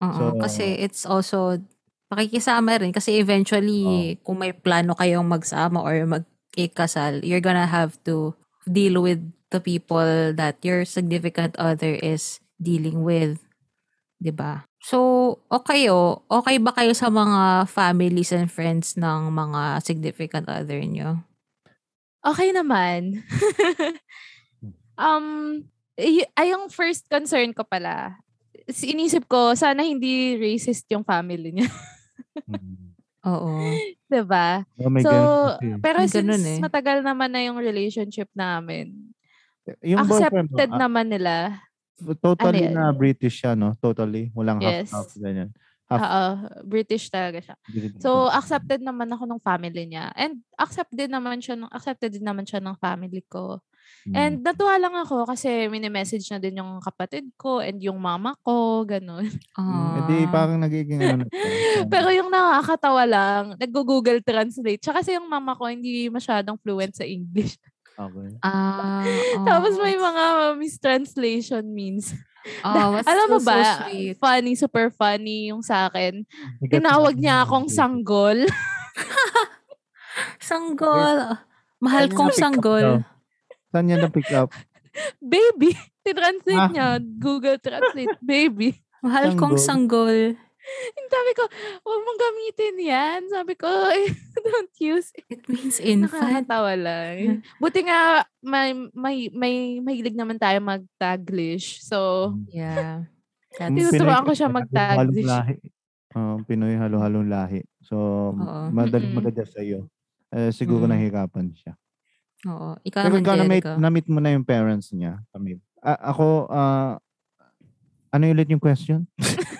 Oo. So- kasi it's also pakikisama rin kasi eventually kung may plano kayong magsama or mag-ikasal, you're gonna have to deal with the people that your significant other is dealing with. 'Di ba? So, okay o. Okay ba kayo sa mga families and friends ng mga significant other nyo? Okay naman. um, y- ay, yung first concern ko pala, is- inisip ko, sana hindi racist yung family niya. Mm. Oo. 'Di ba? Oh, may so, ganun kasi. pero May since ganun eh. matagal naman na yung relationship namin, yung boyfriend mo, accepted ah, naman nila. totally Ano na British siya, no? Totally. Walang Yes. half-half. Ganyan. Half- Oo, British talaga siya. British. So, accepted naman ako ng family niya. And accept din naman siya ng, accepted din naman siya ng family ko. Mm. And natuwa lang ako kasi mini-message na din yung kapatid ko and yung mama ko, ganun. Mm, edi parang nagiging ano. Pero yung nakakatawa lang, nag-google translate. Tsaka kasi yung mama ko hindi masyadong fluent sa English. Okay. Ah, Tapos oo. may mga mistranslation means. Oh, that's Alam mo so ba, sweet. funny, super funny yung sa akin. Tinawag na- niya akong sanggol. Sanggol. Mahal Saan kong sanggol. Saan niya na-pick up? baby. Tinranslate Ah. niya. Google Translate, baby. Mahal kong sanggol. Sabi ko, huwag mong gamitin yan. Sabi ko, "Ay, don't use it. It means infant. Nakakatawa lang. Buti nga, may, may, may mahilig naman tayo mag-Taglish. So, Yeah. That's, Tinuturuan Pinoy ko siya mag-Taglish. Oo, Pinoy halo-halong lahi. So, Oo. madaling Mm-mm. mag-adjust sa'yo. Eh, siguro Mm. nahirapan siya. oo. Ikaw Pero naman, ikaw na-meet, Jericho. na-meet mo na yung parents niya, Camille. A- ako, ah, ano ulit yung question?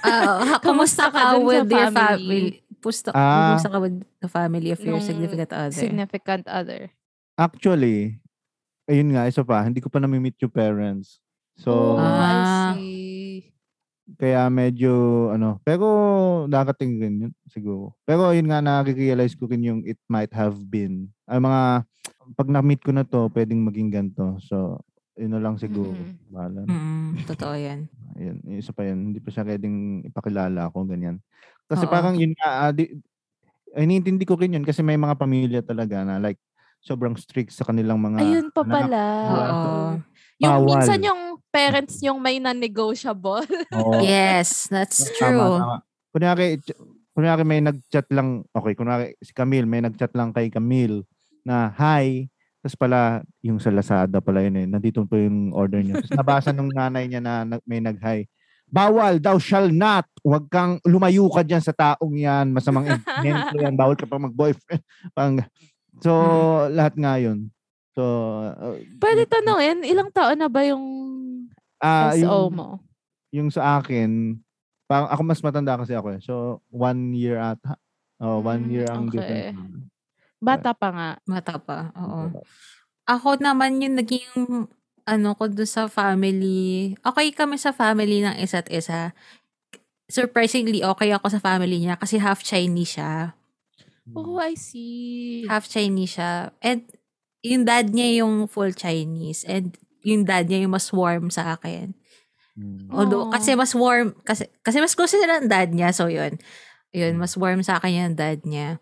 Ah, kamusta Kamusta ka ka dun sa with your family? family? Pusta, Ah. kamusta ka with the family of your significant other? significant other. Actually, ayun nga, isa pa, hindi ko pa na-meet yung parents. So, oh, Ah. I see. kaya medyo, ano, pero darating rin yun, siguro. Pero yun nga, nakikrealize ko rin yung it might have been. Ay mga, pag na-meet ko na to, pwedeng maging ganito. So, yun na lang siguro. Mhm. Bahala. Mm, totoo yan. Ayun, isa pa yun. Hindi pa siya pwedeng ipakilala ako, ganyan. Kasi Oo. parang yun nga, ah, di, iniintindi ko rin yun kasi may mga pamilya talaga na like, sobrang strict sa kanilang mga Ayun pa anak. pala. Oo. Yung Bawal. minsan yung parents yung may non-negotiable. Oo. Yes, that's true. tama. Kunyari, kunyari may nag-chat lang, okay, kunyari si Camille, may nag-chat lang kay Camille na, hi, tapos pala, yung sa Lazada pala yun eh, nandito po yung order niya. Tapos nabasa nung nanay niya na nag- may nag-hi, bawal, thou shall not, huwag kang lumayo ka dyan sa taong yan, masamang influence yan, bawal ka pa mag-boyfriend. Parang, so, lahat nga yun. So, uh, Pwede tanongin, ilang taon na ba yung ah, SO yung, mo? yung sa akin, parang ako mas matanda kasi ako eh. So, one year ata. Oh, one year ang okay. difference. Bata pa nga. Mata pa, oo. Ako naman yung naging ano ko doon sa family. Okay kami sa family ng isa't isa. Surprisingly, okay ako sa family niya kasi half Chinese siya. Oh, I see. Half Chinese siya. And yung dad niya yung full Chinese. And yung dad niya yung mas warm sa akin. Mm. Although, Oh. kasi mas warm, kasi, kasi mas close sila ng dad niya. So, yun. Yun, mas warm sa akin yung dad niya.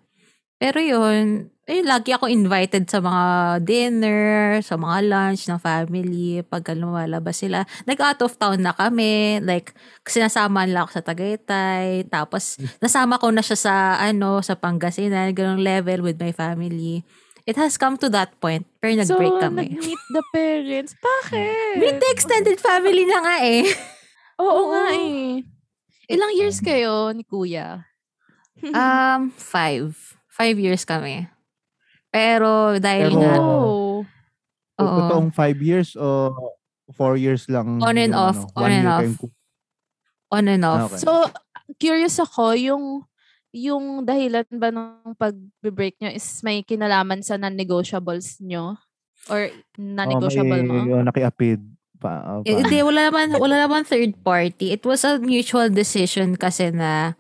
Pero yun, eh, lagi ako invited sa mga dinner, sa mga lunch ng family, pag lumalabas sila. Nag-out of town na kami. Like, kasi nasama nila ako sa Tagaytay. Tapos, nasama ko na siya sa, ano, sa Pangasinan. Ganong level with my family. It has come to that point. Pero so, nag-break kami. nag-meet the parents. Bakit? Meet the extended family na nga eh. Oo Oo. nga eh. Ilang years kayo ni kuya? Um, five. Five years kami. Pero dahil Pero- nga, oh. oo. Totoong five years o four years lang. On and yung off, ano, on and off. kayong- On and off. Okay. So, curious ako, yung yung dahilan ba ng pag-break nyo is may kinalaman sa non-negotiables nyo? Or non-negotiable oh, may, mo? oh, nakiapid. Pa, oh, Eh, pa. Hindi, wala naman, wala naman third party. It was a mutual decision kasi na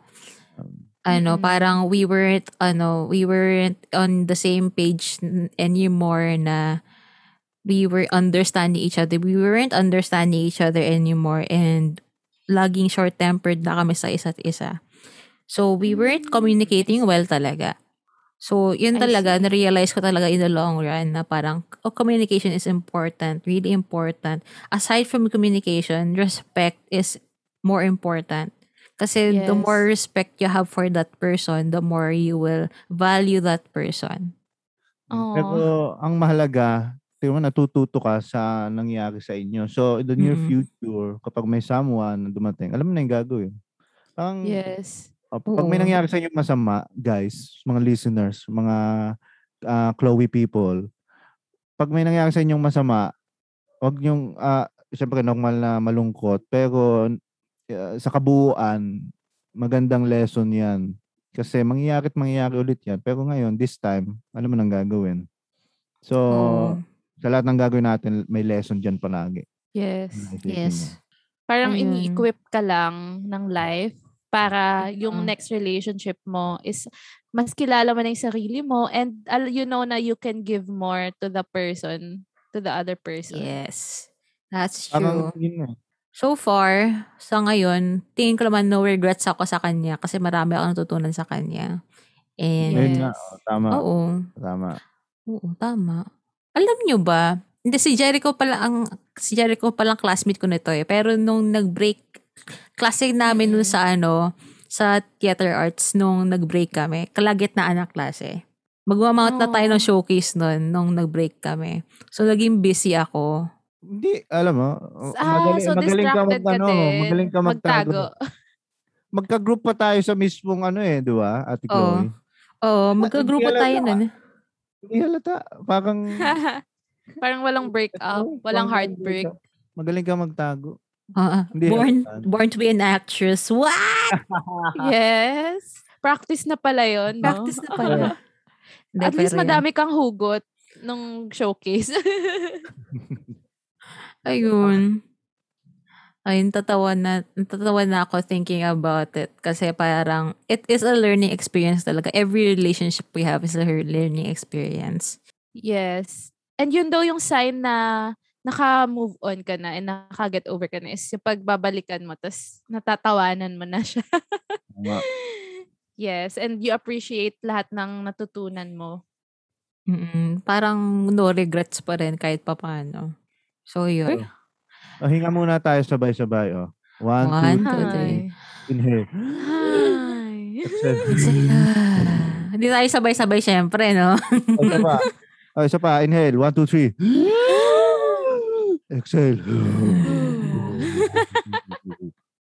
ano, Mm-mm. parang we weren't ano, we weren't on the same page anymore na we were understanding each other. We weren't understanding each other anymore and laging short-tempered na kami sa isa't isa. So we weren't Mm, communicating well talaga. So, yun talaga, na-realize ko talaga in the long run na parang oh, communication is important, really important. Aside from communication, respect is more important. Kasi the Yes. more respect you have for that person, the more you will value that person. Oo. Pero ang mahalaga, tingnan mo, natututo ka sa nangyari sa inyo. So, in the near Mm-mm. future, kapag may someone na dumating, alam mo na yung gagawin. Parang, Yes. oh, pag may nangyari sa inyo masama, guys, mga listeners, mga ah, Chloe people, pag may nangyari sa inyong masama, wag yung, ah, syempre normal na malungkot, pero ah, sa kabuuan, magandang lesson yan. Kasi mangyayari at mangyayari ulit yan. Pero ngayon, this time, alam mo nang gagawin. So, Oo. sa lahat ng gagawin natin, may lesson dyan palagi. Yes. Yes. mo. Parang Ayun. ini-equip ka lang ng life para yung next relationship mo is mas kilala mo na yung sarili mo and al- you know na you can give more to the person, to the other person. Yes. That's Parang, true. yun nga. So far, sa ngayon, tingin ko naman no regrets ako sa kanya kasi marami ako natutunan sa kanya. And, Ayun nga, Yes. oh, tama. oo. Tama. Oo, tama. Alam nyo ba, hindi si Jericho pala ang, si Jericho palang classmate ko nito eh. Pero nung nag-break, classic namin nun Mm. sa ano, sa theater arts nung nag-break kami. Kalagitnaan ng klase. Magmamount na tayo ng Oh. showcase nun nung nag-break kami. So, naging busy ako. Hindi, alam mo, Ah, magaling, so magaling ka mag, ka ano, din. magaling ka magtago. Magtago. Magka-group pa tayo sa mismong ano eh, di ba, Ate Oo. Chloe? Oo, magka-grupo hindi tayo halata. nun. Hindi halata. Parang, Parang walang breakup, Oo, walang heartbreak. magaling ka magtago. Hindi born, halata. born to be an actress. What? Yes. Practice na pala yon no? Practice na pala. At least yun. madami kang hugot nung showcase. Ayun. Ayun, tatawa na, tatawa na ako thinking about it. Kasi parang, it is a learning experience talaga. Every relationship we have is a learning experience. yes. And yun daw yung sign na naka-move on ka na and naka-get over ka na is yung pagbabalikan mo tapos natatawanan mo na siya. Yes. And you appreciate lahat ng natutunan mo. Mm-mm. Parang no regrets pa rin kahit papaano. So, yun. Oh, hinga muna tayo sabay-sabay. Oh. One, One, two, two, three. Inhale. Hi. Exhale. Hindi tayo sabay-sabay syempre, no? Oh, isa pa. Oh, isa pa. Inhale. One, two, three. Exhale.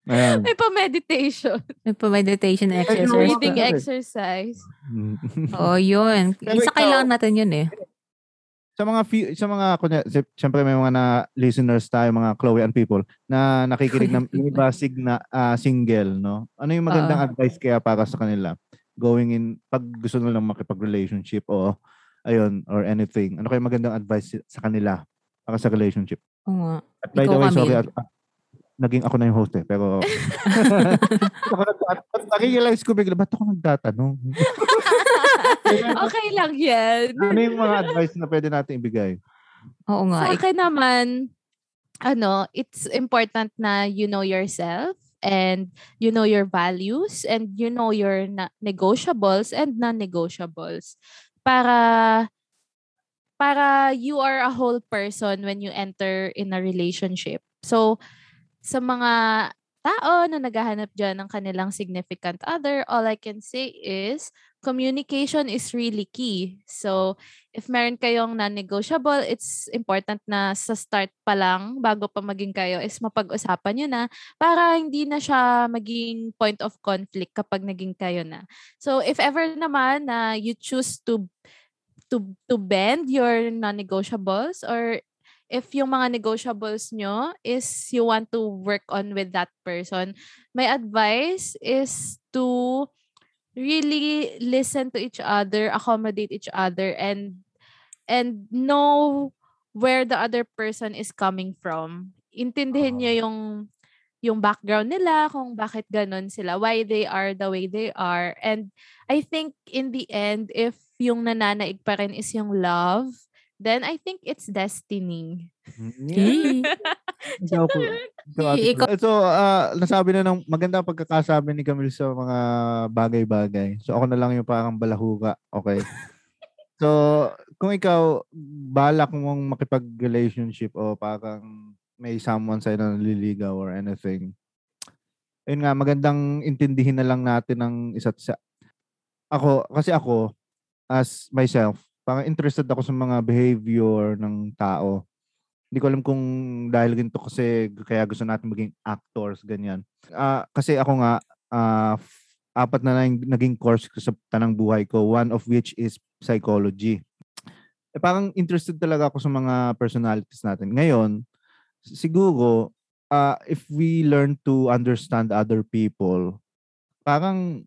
Ayan. May pa-meditation. May pa-meditation exercise. Breathing Exercise. exercise. Oh, yun. Isa kailangan natin yun eh. Sa mga few, sa mga kunya, syempre may mga na listeners tayo mga Chloe and people na nakikinig ng iba signa ah, single no ano yung magandang Oo. advice kaya para sa kanila going in pag gusto nilang makipag-relationship o ayun or anything ano kaya magandang advice sa kanila para sa relationship Oo nga. at by the Ikaw, way sorry Camille. at, ah, naging ako na yung host eh pero ako nag- nakirealize ko bigla ba't ako nagtatanong okay lang yan. ano yung mga advice na pwede natin ibigay Oo nga. Sa akin naman, ano, it's important na you know yourself and you know your values and you know your na- negotiables and non-negotiables para para you are a whole person when you enter in a relationship. So, sa mga tao na naghahanap dyan ng kanilang significant other, all I can say is communication is really key. So, if meron kayong non-negotiable, it's important na sa start pa lang, bago pa maging kayo, is mapag-usapan nyo na para hindi na siya maging point of conflict kapag naging kayo na. So, if ever naman na you choose to to to bend your non-negotiables or if yung mga negotiables nyo is you want to work on with that person, my advice is to really listen to each other, accommodate each other, and and know where the other person is coming from. Intindihin nyo Oo. yung yung background nila, kung bakit ganun sila, why they are the way they are. And I think in the end, if yung nananaig pa rin is yung love, then I think it's destiny. Yeah. So, ah, nasabi na ng maganda pagkakasabi ni Camille sa mga bagay-bagay. So, ako na lang yung parang balahuga. Okay. so, kung ikaw, balak mong makipag-relationship o parang may someone sa'yo na naliligaw or anything, yun nga, magandang intindihin na lang natin ng isa't isa. Ako, kasi ako, as myself, parang interested ako sa mga behavior ng tao hindi ko alam kung dahil ganito kasi kaya gusto natin maging actors, ganyan. Ah, kasi ako nga, f- apat na lang naging course ko sa tanang buhay ko, one of which is psychology. Eh, parang interested talaga ako sa mga personalities natin. Ngayon, siguro, ah, if we learn to understand other people, parang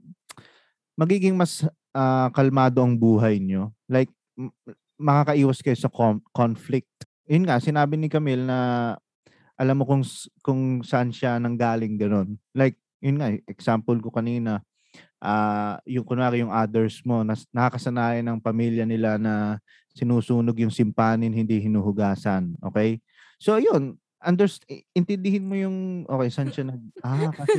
magiging mas ah, kalmado ang buhay nyo. Like, makakaiwas kayo sa com- conflict yun nga, sinabi ni Camille na alam mo kung kung saan siya nanggaling ganun. Like, yun nga, example ko kanina, ah yung kunwari yung others mo, nas, nakakasanayan ng pamilya nila na sinusunog yung simpanin, hindi hinuhugasan. Okay? So, yun, underst- intindihin mo yung, okay, saan siya nag, ah, kasi,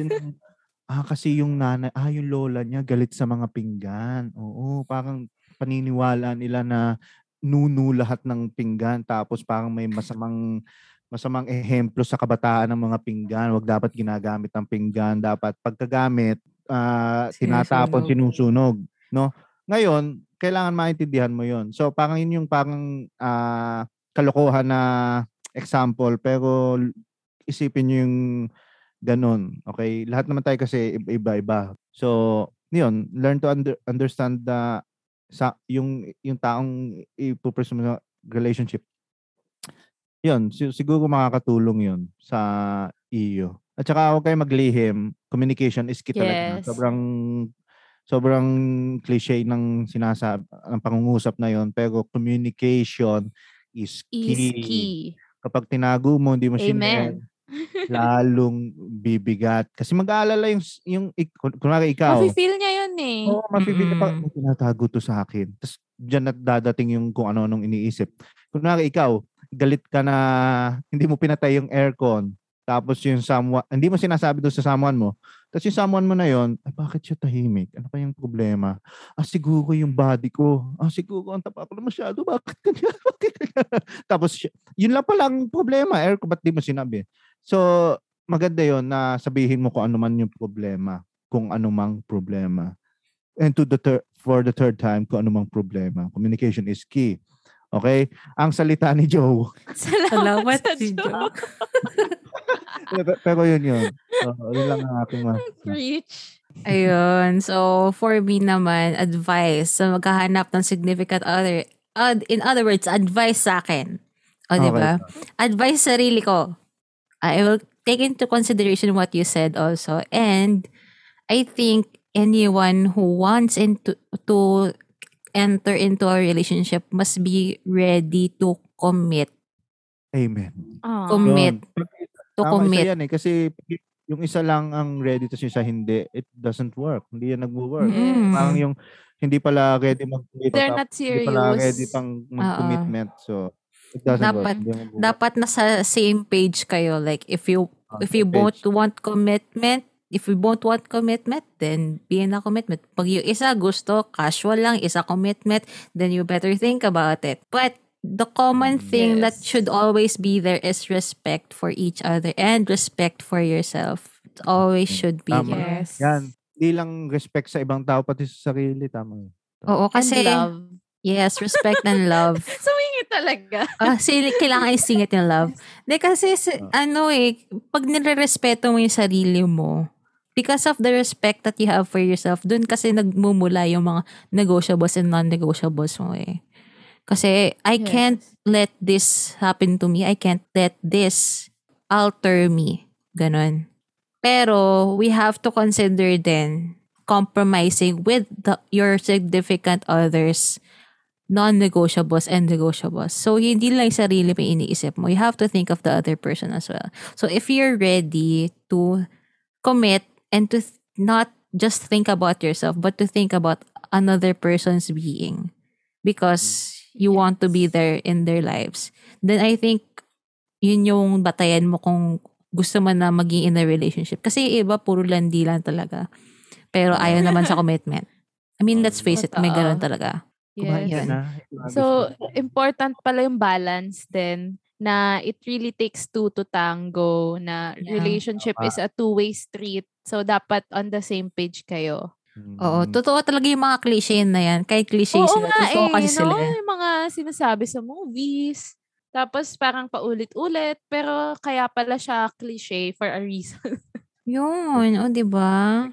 ah, kasi yung nanay, ah, yung lola niya galit sa mga pinggan. Oo, parang paniniwala nila na nuno lahat ng pinggan tapos parang may masamang masamang ehemplo sa kabataan ng mga pinggan. Wag dapat ginagamit ang pinggan. Dapat pagkagamit, ah, tinatapon, sinusunog. No? Ngayon, kailangan maintindihan mo yon So, parang yun yung parang ah, kalokohan na example. Pero isipin nyo yung ganun. Okay? Lahat naman tayo kasi iba-iba. So, yun, learn to under- understand the sa yung yung taong ipupursue mo relationship. Yun, si- siguro makakatulong yun sa iyo. At saka huwag kayo maglihim. Communication is key talaga. Yes. Sobrang sobrang cliche ng sinasab ng pangungusap na yon pero communication is key. Is key. Kapag tinago mo, hindi mo sinare, lalong bibigat. Kasi mag-aalala yung, yung kunwari ikaw. Mafe-feel niya yun eh. Oo, oh, mapipili pa, Mm-mm. may tinatago to sa akin. Tapos dyan na dadating yung kung ano-anong iniisip. Kunwari ikaw, galit ka na hindi mo pinatay yung aircon. Tapos yung someone, hindi mo sinasabi doon sa someone mo. Tapos yung someone mo na yon, ay bakit siya tahimik? Ano pa yung problema? Ah, siguro yung body ko. Ah, siguro ang tapa ko na masyado. Bakit kanya? Bakit kanya? Tapos yun lang palang problema. Aircon, ba't di mo sinabi? So, maganda yon na sabihin mo kung ano man yung problema. Kung ano mang problema. And to the third, for the third time, kung ano mang problema. Communication is key. Okay? Ang salita ni Joe. Salamat, Salamat sa si. Joe. Pero- Pero yun yun. So, yun lang ang aking ma. Preach. Ayun. So, for me naman, advice sa maghahanap ng significant other. ad- in other words, advice sa akin. O, di Okay. ba? Advice sa sarili ko. I will take into consideration what you said also. And I think anyone who wants into to enter into a relationship must be ready to commit. Amen. Ah. Commit. To Tama, commit. Isa yan eh. Kasi yung isa lang ang ready tapos yung isa hindi, it doesn't work. Hindi yan nagwo-work. Mm. Parang yung hindi pala ready mag They're not Hindi pala serious. ready pang mag-commitment. So, it doesn't Dapat- work. Dapat nasa same page kayo. Like, if you Ah, if you both want commitment, if you both want commitment, then be in a commitment. Pag yung isa gusto, casual lang, isa commitment, then you better think about it. But the common thing that Yes. should always be there is respect for each other and respect for yourself. It always should be Tama. there. Yes. Yan. Hindi lang respect sa ibang tao, pati sa sarili. Tama. yun. Oo, kasi, And love. yes, respect and love. Sumingit talaga. Ah, sili, kailangan yung love. Di kasi, si- ano eh, pag nire-respeto mo yung sarili mo, because of the respect that you have for yourself, dun kasi nagmumula yung mga negotiables and non-negotiables mo eh. Kasi I Yes. can't let this happen to me. I can't let this alter me. Ganon. Pero we have to consider then compromising with the, your significant others non-negotiables and negotiables. So, hindi lang yung sarili yung iniisip mo. You have to think of the other person as well. So, if you're ready to commit and to th- not just think about yourself, but to think about another person's being because you want to be there in their lives, then I think yun yung batayan mo kung gusto mo na maging in a relationship. Kasi iba, puro landi lang talaga. Pero ayaw naman sa commitment. I mean, let's face it, may ganun talaga. Yes. Yun. Na, So, important pala yung balance din na it really takes two to tango na Yeah. relationship Tama. is a two-way street. So, dapat on the same page kayo. Oo, totoo talaga yung mga cliche na yan. Kahit cliche Oo sila, nga totoo eh, kasi no? sila. eh. Yung mga sinasabi sa movies. Tapos parang paulit-ulit. Pero kaya pala siya cliche for a reason. Yun, o di ba?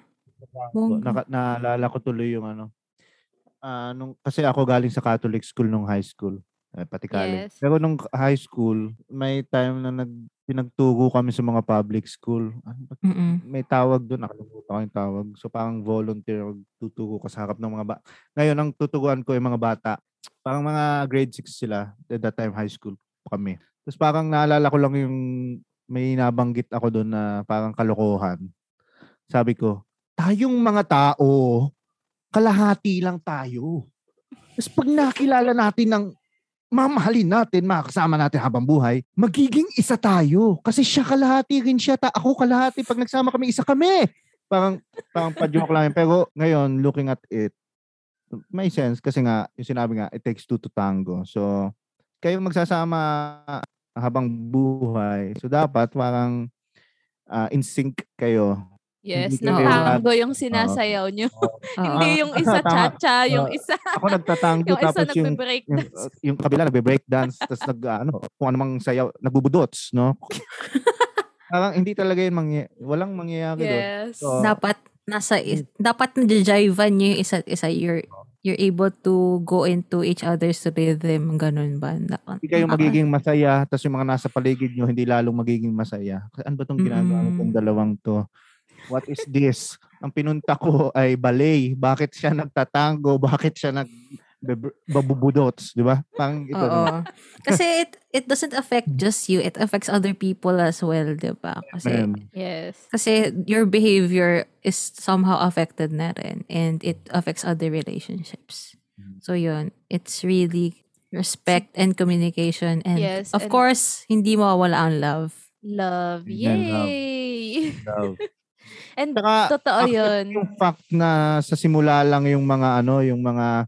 Bongga. Naka, naalala ko tuloy yung ano. Ah, nung, kasi ako galing sa Catholic school nung high school. Eh, pati college. Yes. Pero nung high school, may time na nag, pinagturo kami sa mga public school. Mm-mm. may tawag doon, nakalimutan ko yung tawag. So parang volunteer, tuturo ka sa harap ng mga bata. Ngayon, ang tuturuan ko yung mga bata, parang mga grade 6 sila, at that time high school kami. Tapos parang naalala ko lang yung may nabanggit ako doon na parang kalokohan. Sabi ko, tayong mga tao, kalahati lang tayo. Tapos pag nakilala natin ng mamahalin natin, makakasama natin habang buhay, magiging isa tayo. Kasi siya kalahati rin siya, ta ako kalahati. Pag nagsama kami, isa kami. Parang, parang pa-joke lang. Pero ngayon, looking at it, may sense kasi nga, yung sinabi nga, it takes two to tango. So, kayo magsasama habang buhay. So, dapat parang ah, in sync kayo. Yes, na tango yung sinasayaw nyo. Oo. Hindi yung isa cha-cha, yung isa, Ako nagtatango yung isa tapos yung yung, dance. uh, yung kabila nagbe-break dance tapos nag ano kung ano mang sayaw nagbubudots no parang hindi talaga yun mangya, walang mangyayari doon Yes. So, dapat nasa is- dapat na-jivan nyo yung isa't isa. You're, you're able to go into each other's rhythm. Ganun ba? Naka- hindi kayo magiging masaya tapos yung mga nasa paligid nyo hindi lalong magiging masaya ano ba tong ginagawa nitong dalawang to what is this ang pinunta ko ay ballet bakit siya nagtatango bakit siya nag babubudots di ba parang ito Oo. Kasi it, it doesn't affect just you. It affects other people as well, di ba? Kasi. Yes. kasi your behavior is somehow affected na rin. And it affects other relationships. Mm. So yun, it's really respect and communication. And Yes, of and- course, hindi mawawala ang love. Love. Yan, love. Yay! Love. And Saka, totoo actually, yun. yung fact na sa simula lang yung mga ano, yung mga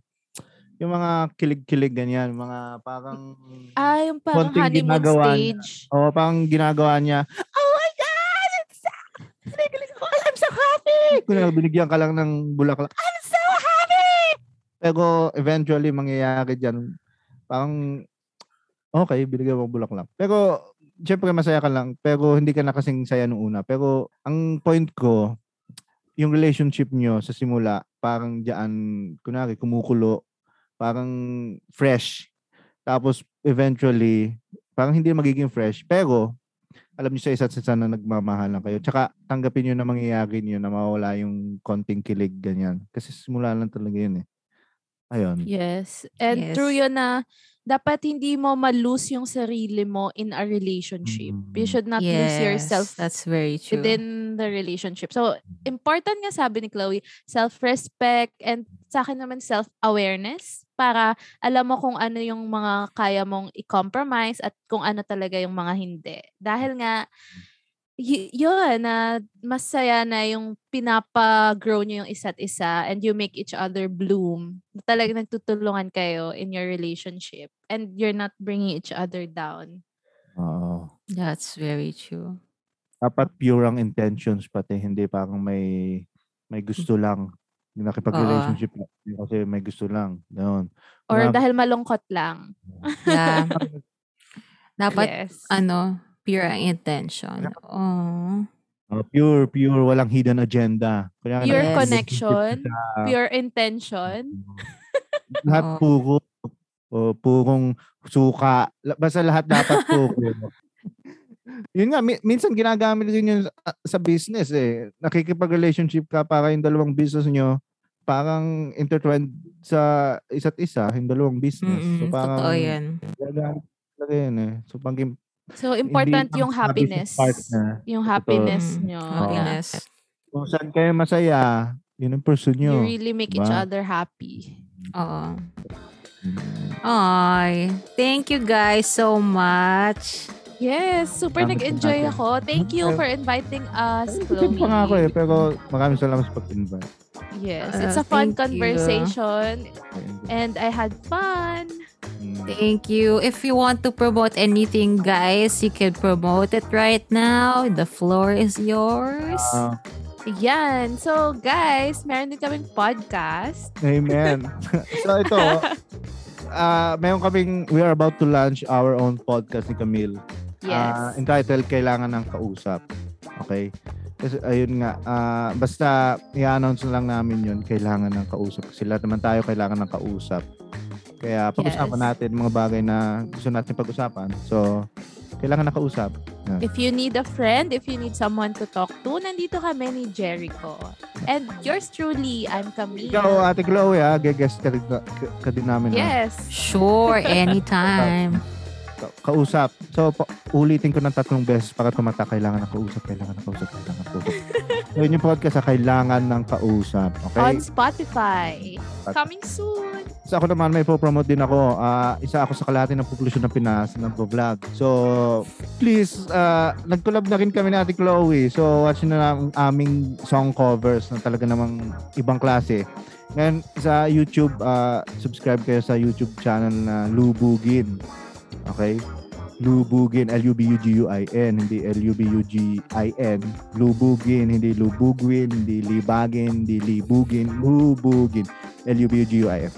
yung mga kilig-kilig ganyan, mga parang Ah, yung parang honeymoon stage. oh, parang ginagawa niya. Oh my god, it's so. I'm so happy. Kung binigyan ka lang ng bulaklak, I'm so happy. Pero eventually mangyayari diyan parang okay, binigyan mo bulaklak. Pero syempre masaya ka lang, pero hindi ka na kasing saya nung una. Pero ang point ko, yung relationship nyo sa simula, parang diyan, kunwari, kumukulo, parang fresh. Tapos, eventually, parang hindi magiging fresh. Pero, alam niyo sa isa't isa na nagmamahalan kayo. Tsaka, tanggapin niyo na mangyayari niyo na mawala yung konting kilig, ganyan. Kasi simula lang talaga yun eh. Ayun. Yes. And Yes. true yun na dapat hindi mo ma-lose yung sarili mo in a relationship. You Mm. should not lose yourself That's very true. within the relationship. So, important nga sabi ni Chloe, self-respect and sa akin naman self-awareness para alam mo kung ano yung mga kaya mong i-compromise at kung ano talaga yung mga hindi. Dahil nga, y- yun, na masaya na yung pinapa-grow nyo yung isa't isa and you make each other bloom. Talagang nagtutulungan kayo in your relationship and you're not bringing each other down. Oo. That's very true. Dapat pure ang intentions pati, hindi parang may may gusto lang. Yung nakipag-relationship lang kasi may gusto lang. Yun. Or Wala- dahil malungkot lang. Yeah. Dapat, yes. ano, pure ang intention. Oh. Uh, pure, pure, walang hidden agenda. Kaya Pure Yes. connection, sa- pure intention. lahat Oo. puro. o purong suka. Basta lahat dapat puro. yun nga, mi- minsan ginagamit din yun sa, sa business eh. Nakikipag-relationship ka para yung dalawang business nyo parang intertwined sa isa't isa, yung dalawang business. so Mm-mm, parang totoo yan. ginagamit talaga yun eh. So pag So, important yung happiness. partner. Yung happiness Mm, nyo. Happiness. kung saan kayo masaya, yun ang pursue You nyo. really make each Diba? other happy. Oo. Ay, thank you guys so much. Yes, super Salamat nag-enjoy natin. ako. Thank you for inviting us, Hindi pa nga ako eh, Chloe. pero maraming salamat sa pag-invite. Yes, Uh, it's a fun thank you. conversation and I had fun. Mm. Thank you. If you want to promote anything, guys, you can promote it right now. The floor is yours. Ah, Yan. So, guys, meron din kaming podcast. amen. so ito, ah meron kaming, we are about to launch our own podcast ni Camille. Ah, Yes. entitled Kailangan ng Kausap. Okay? Kasi ayun nga, ah, basta i-announce na lang namin yun, kailangan ng kausap. Kasi lahat naman tayo kailangan ng kausap. Kaya pag-usapan Yes. natin mga bagay na gusto natin pag-usapan. So, kailangan ng kausap. If you need a friend, if you need someone to talk to, nandito kami ni Jericho. And yours truly, I'm Camille. Ikaw, Ate Chloe, ah, guest ka, ka, ka din namin. Yes. Sure, anytime. Ka- kausap. So, pa- ulitin ko ng tatlong beses para tumata. Kailangan ng kausap, kailangan ng kausap, kailangan ng kausap. so, yun yung podcast sa kailangan ng kausap. Okay? On Spotify. Coming soon. So, ako naman, may po-promote din ako. Ah, isa ako sa kalahati ng populasyon ng Pinas ng vlog. So, please, ah, nag-collab na rin kami ni Ate Chloe. So, watch na ang aming song covers na talaga namang ibang klase. Ngayon, sa YouTube, ah, subscribe kayo sa YouTube channel na Lubugin. Okay? Lubugin, L-U-B-U-G-U-I-N, hindi L-U-B-U-G-I-N. Lubugin, hindi Lubugwin, hindi Libagin, hindi Libugin, Lubugin, L-U-B-U-G-U-I-N.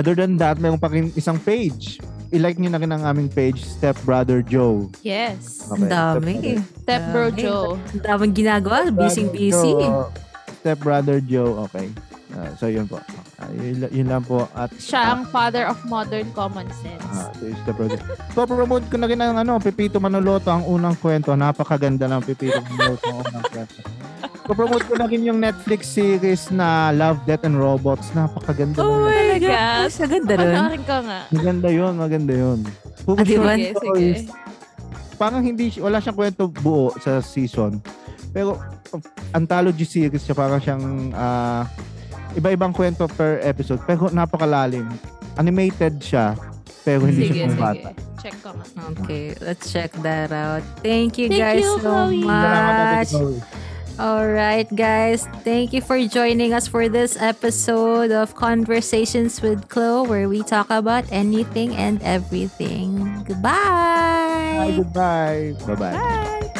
Other than that, mayroon pa rin isang page. I-like nyo na rin ang aming page, Step Brother Joe. Yes. Ang dami. Step Bro. Joe. Ang daming ginagawa. Busy-busy. Step Brother Joe, okay. Ah, so, yun po. Ah, yun, yun lang po. At, Siya ang father of modern common sense. Ah, so is the project. So, promote ko na rin ang ano, Pipito Manoloto, ang unang kwento. Napakaganda ng Pipito Manoloto, ang unang kwento. So, promote ko na rin yung Netflix series na Love, Death, and Robots. Napakaganda Oh my Talaga? gosh, ang ganda nun. Panoorin ko nga. Maganda yun, maganda yun. Ah, di ba? Sige, sige. Parang hindi, wala siyang kwento buo sa season. Pero, uh, anthology series siya, parang siyang ah, iba-ibang kwento per episode. Pero napakalalim. Animated siya, pero hindi Sige, siya pang bata. Check ko nga. Okay, let's check that out. Thank you Thank guys you, so Chloe. Much. All right, guys. Thank you for joining us for this episode of Conversations with Chloe, where we talk about anything and everything. Goodbye. Bye, Goodbye. goodbye. Bye-bye. Bye!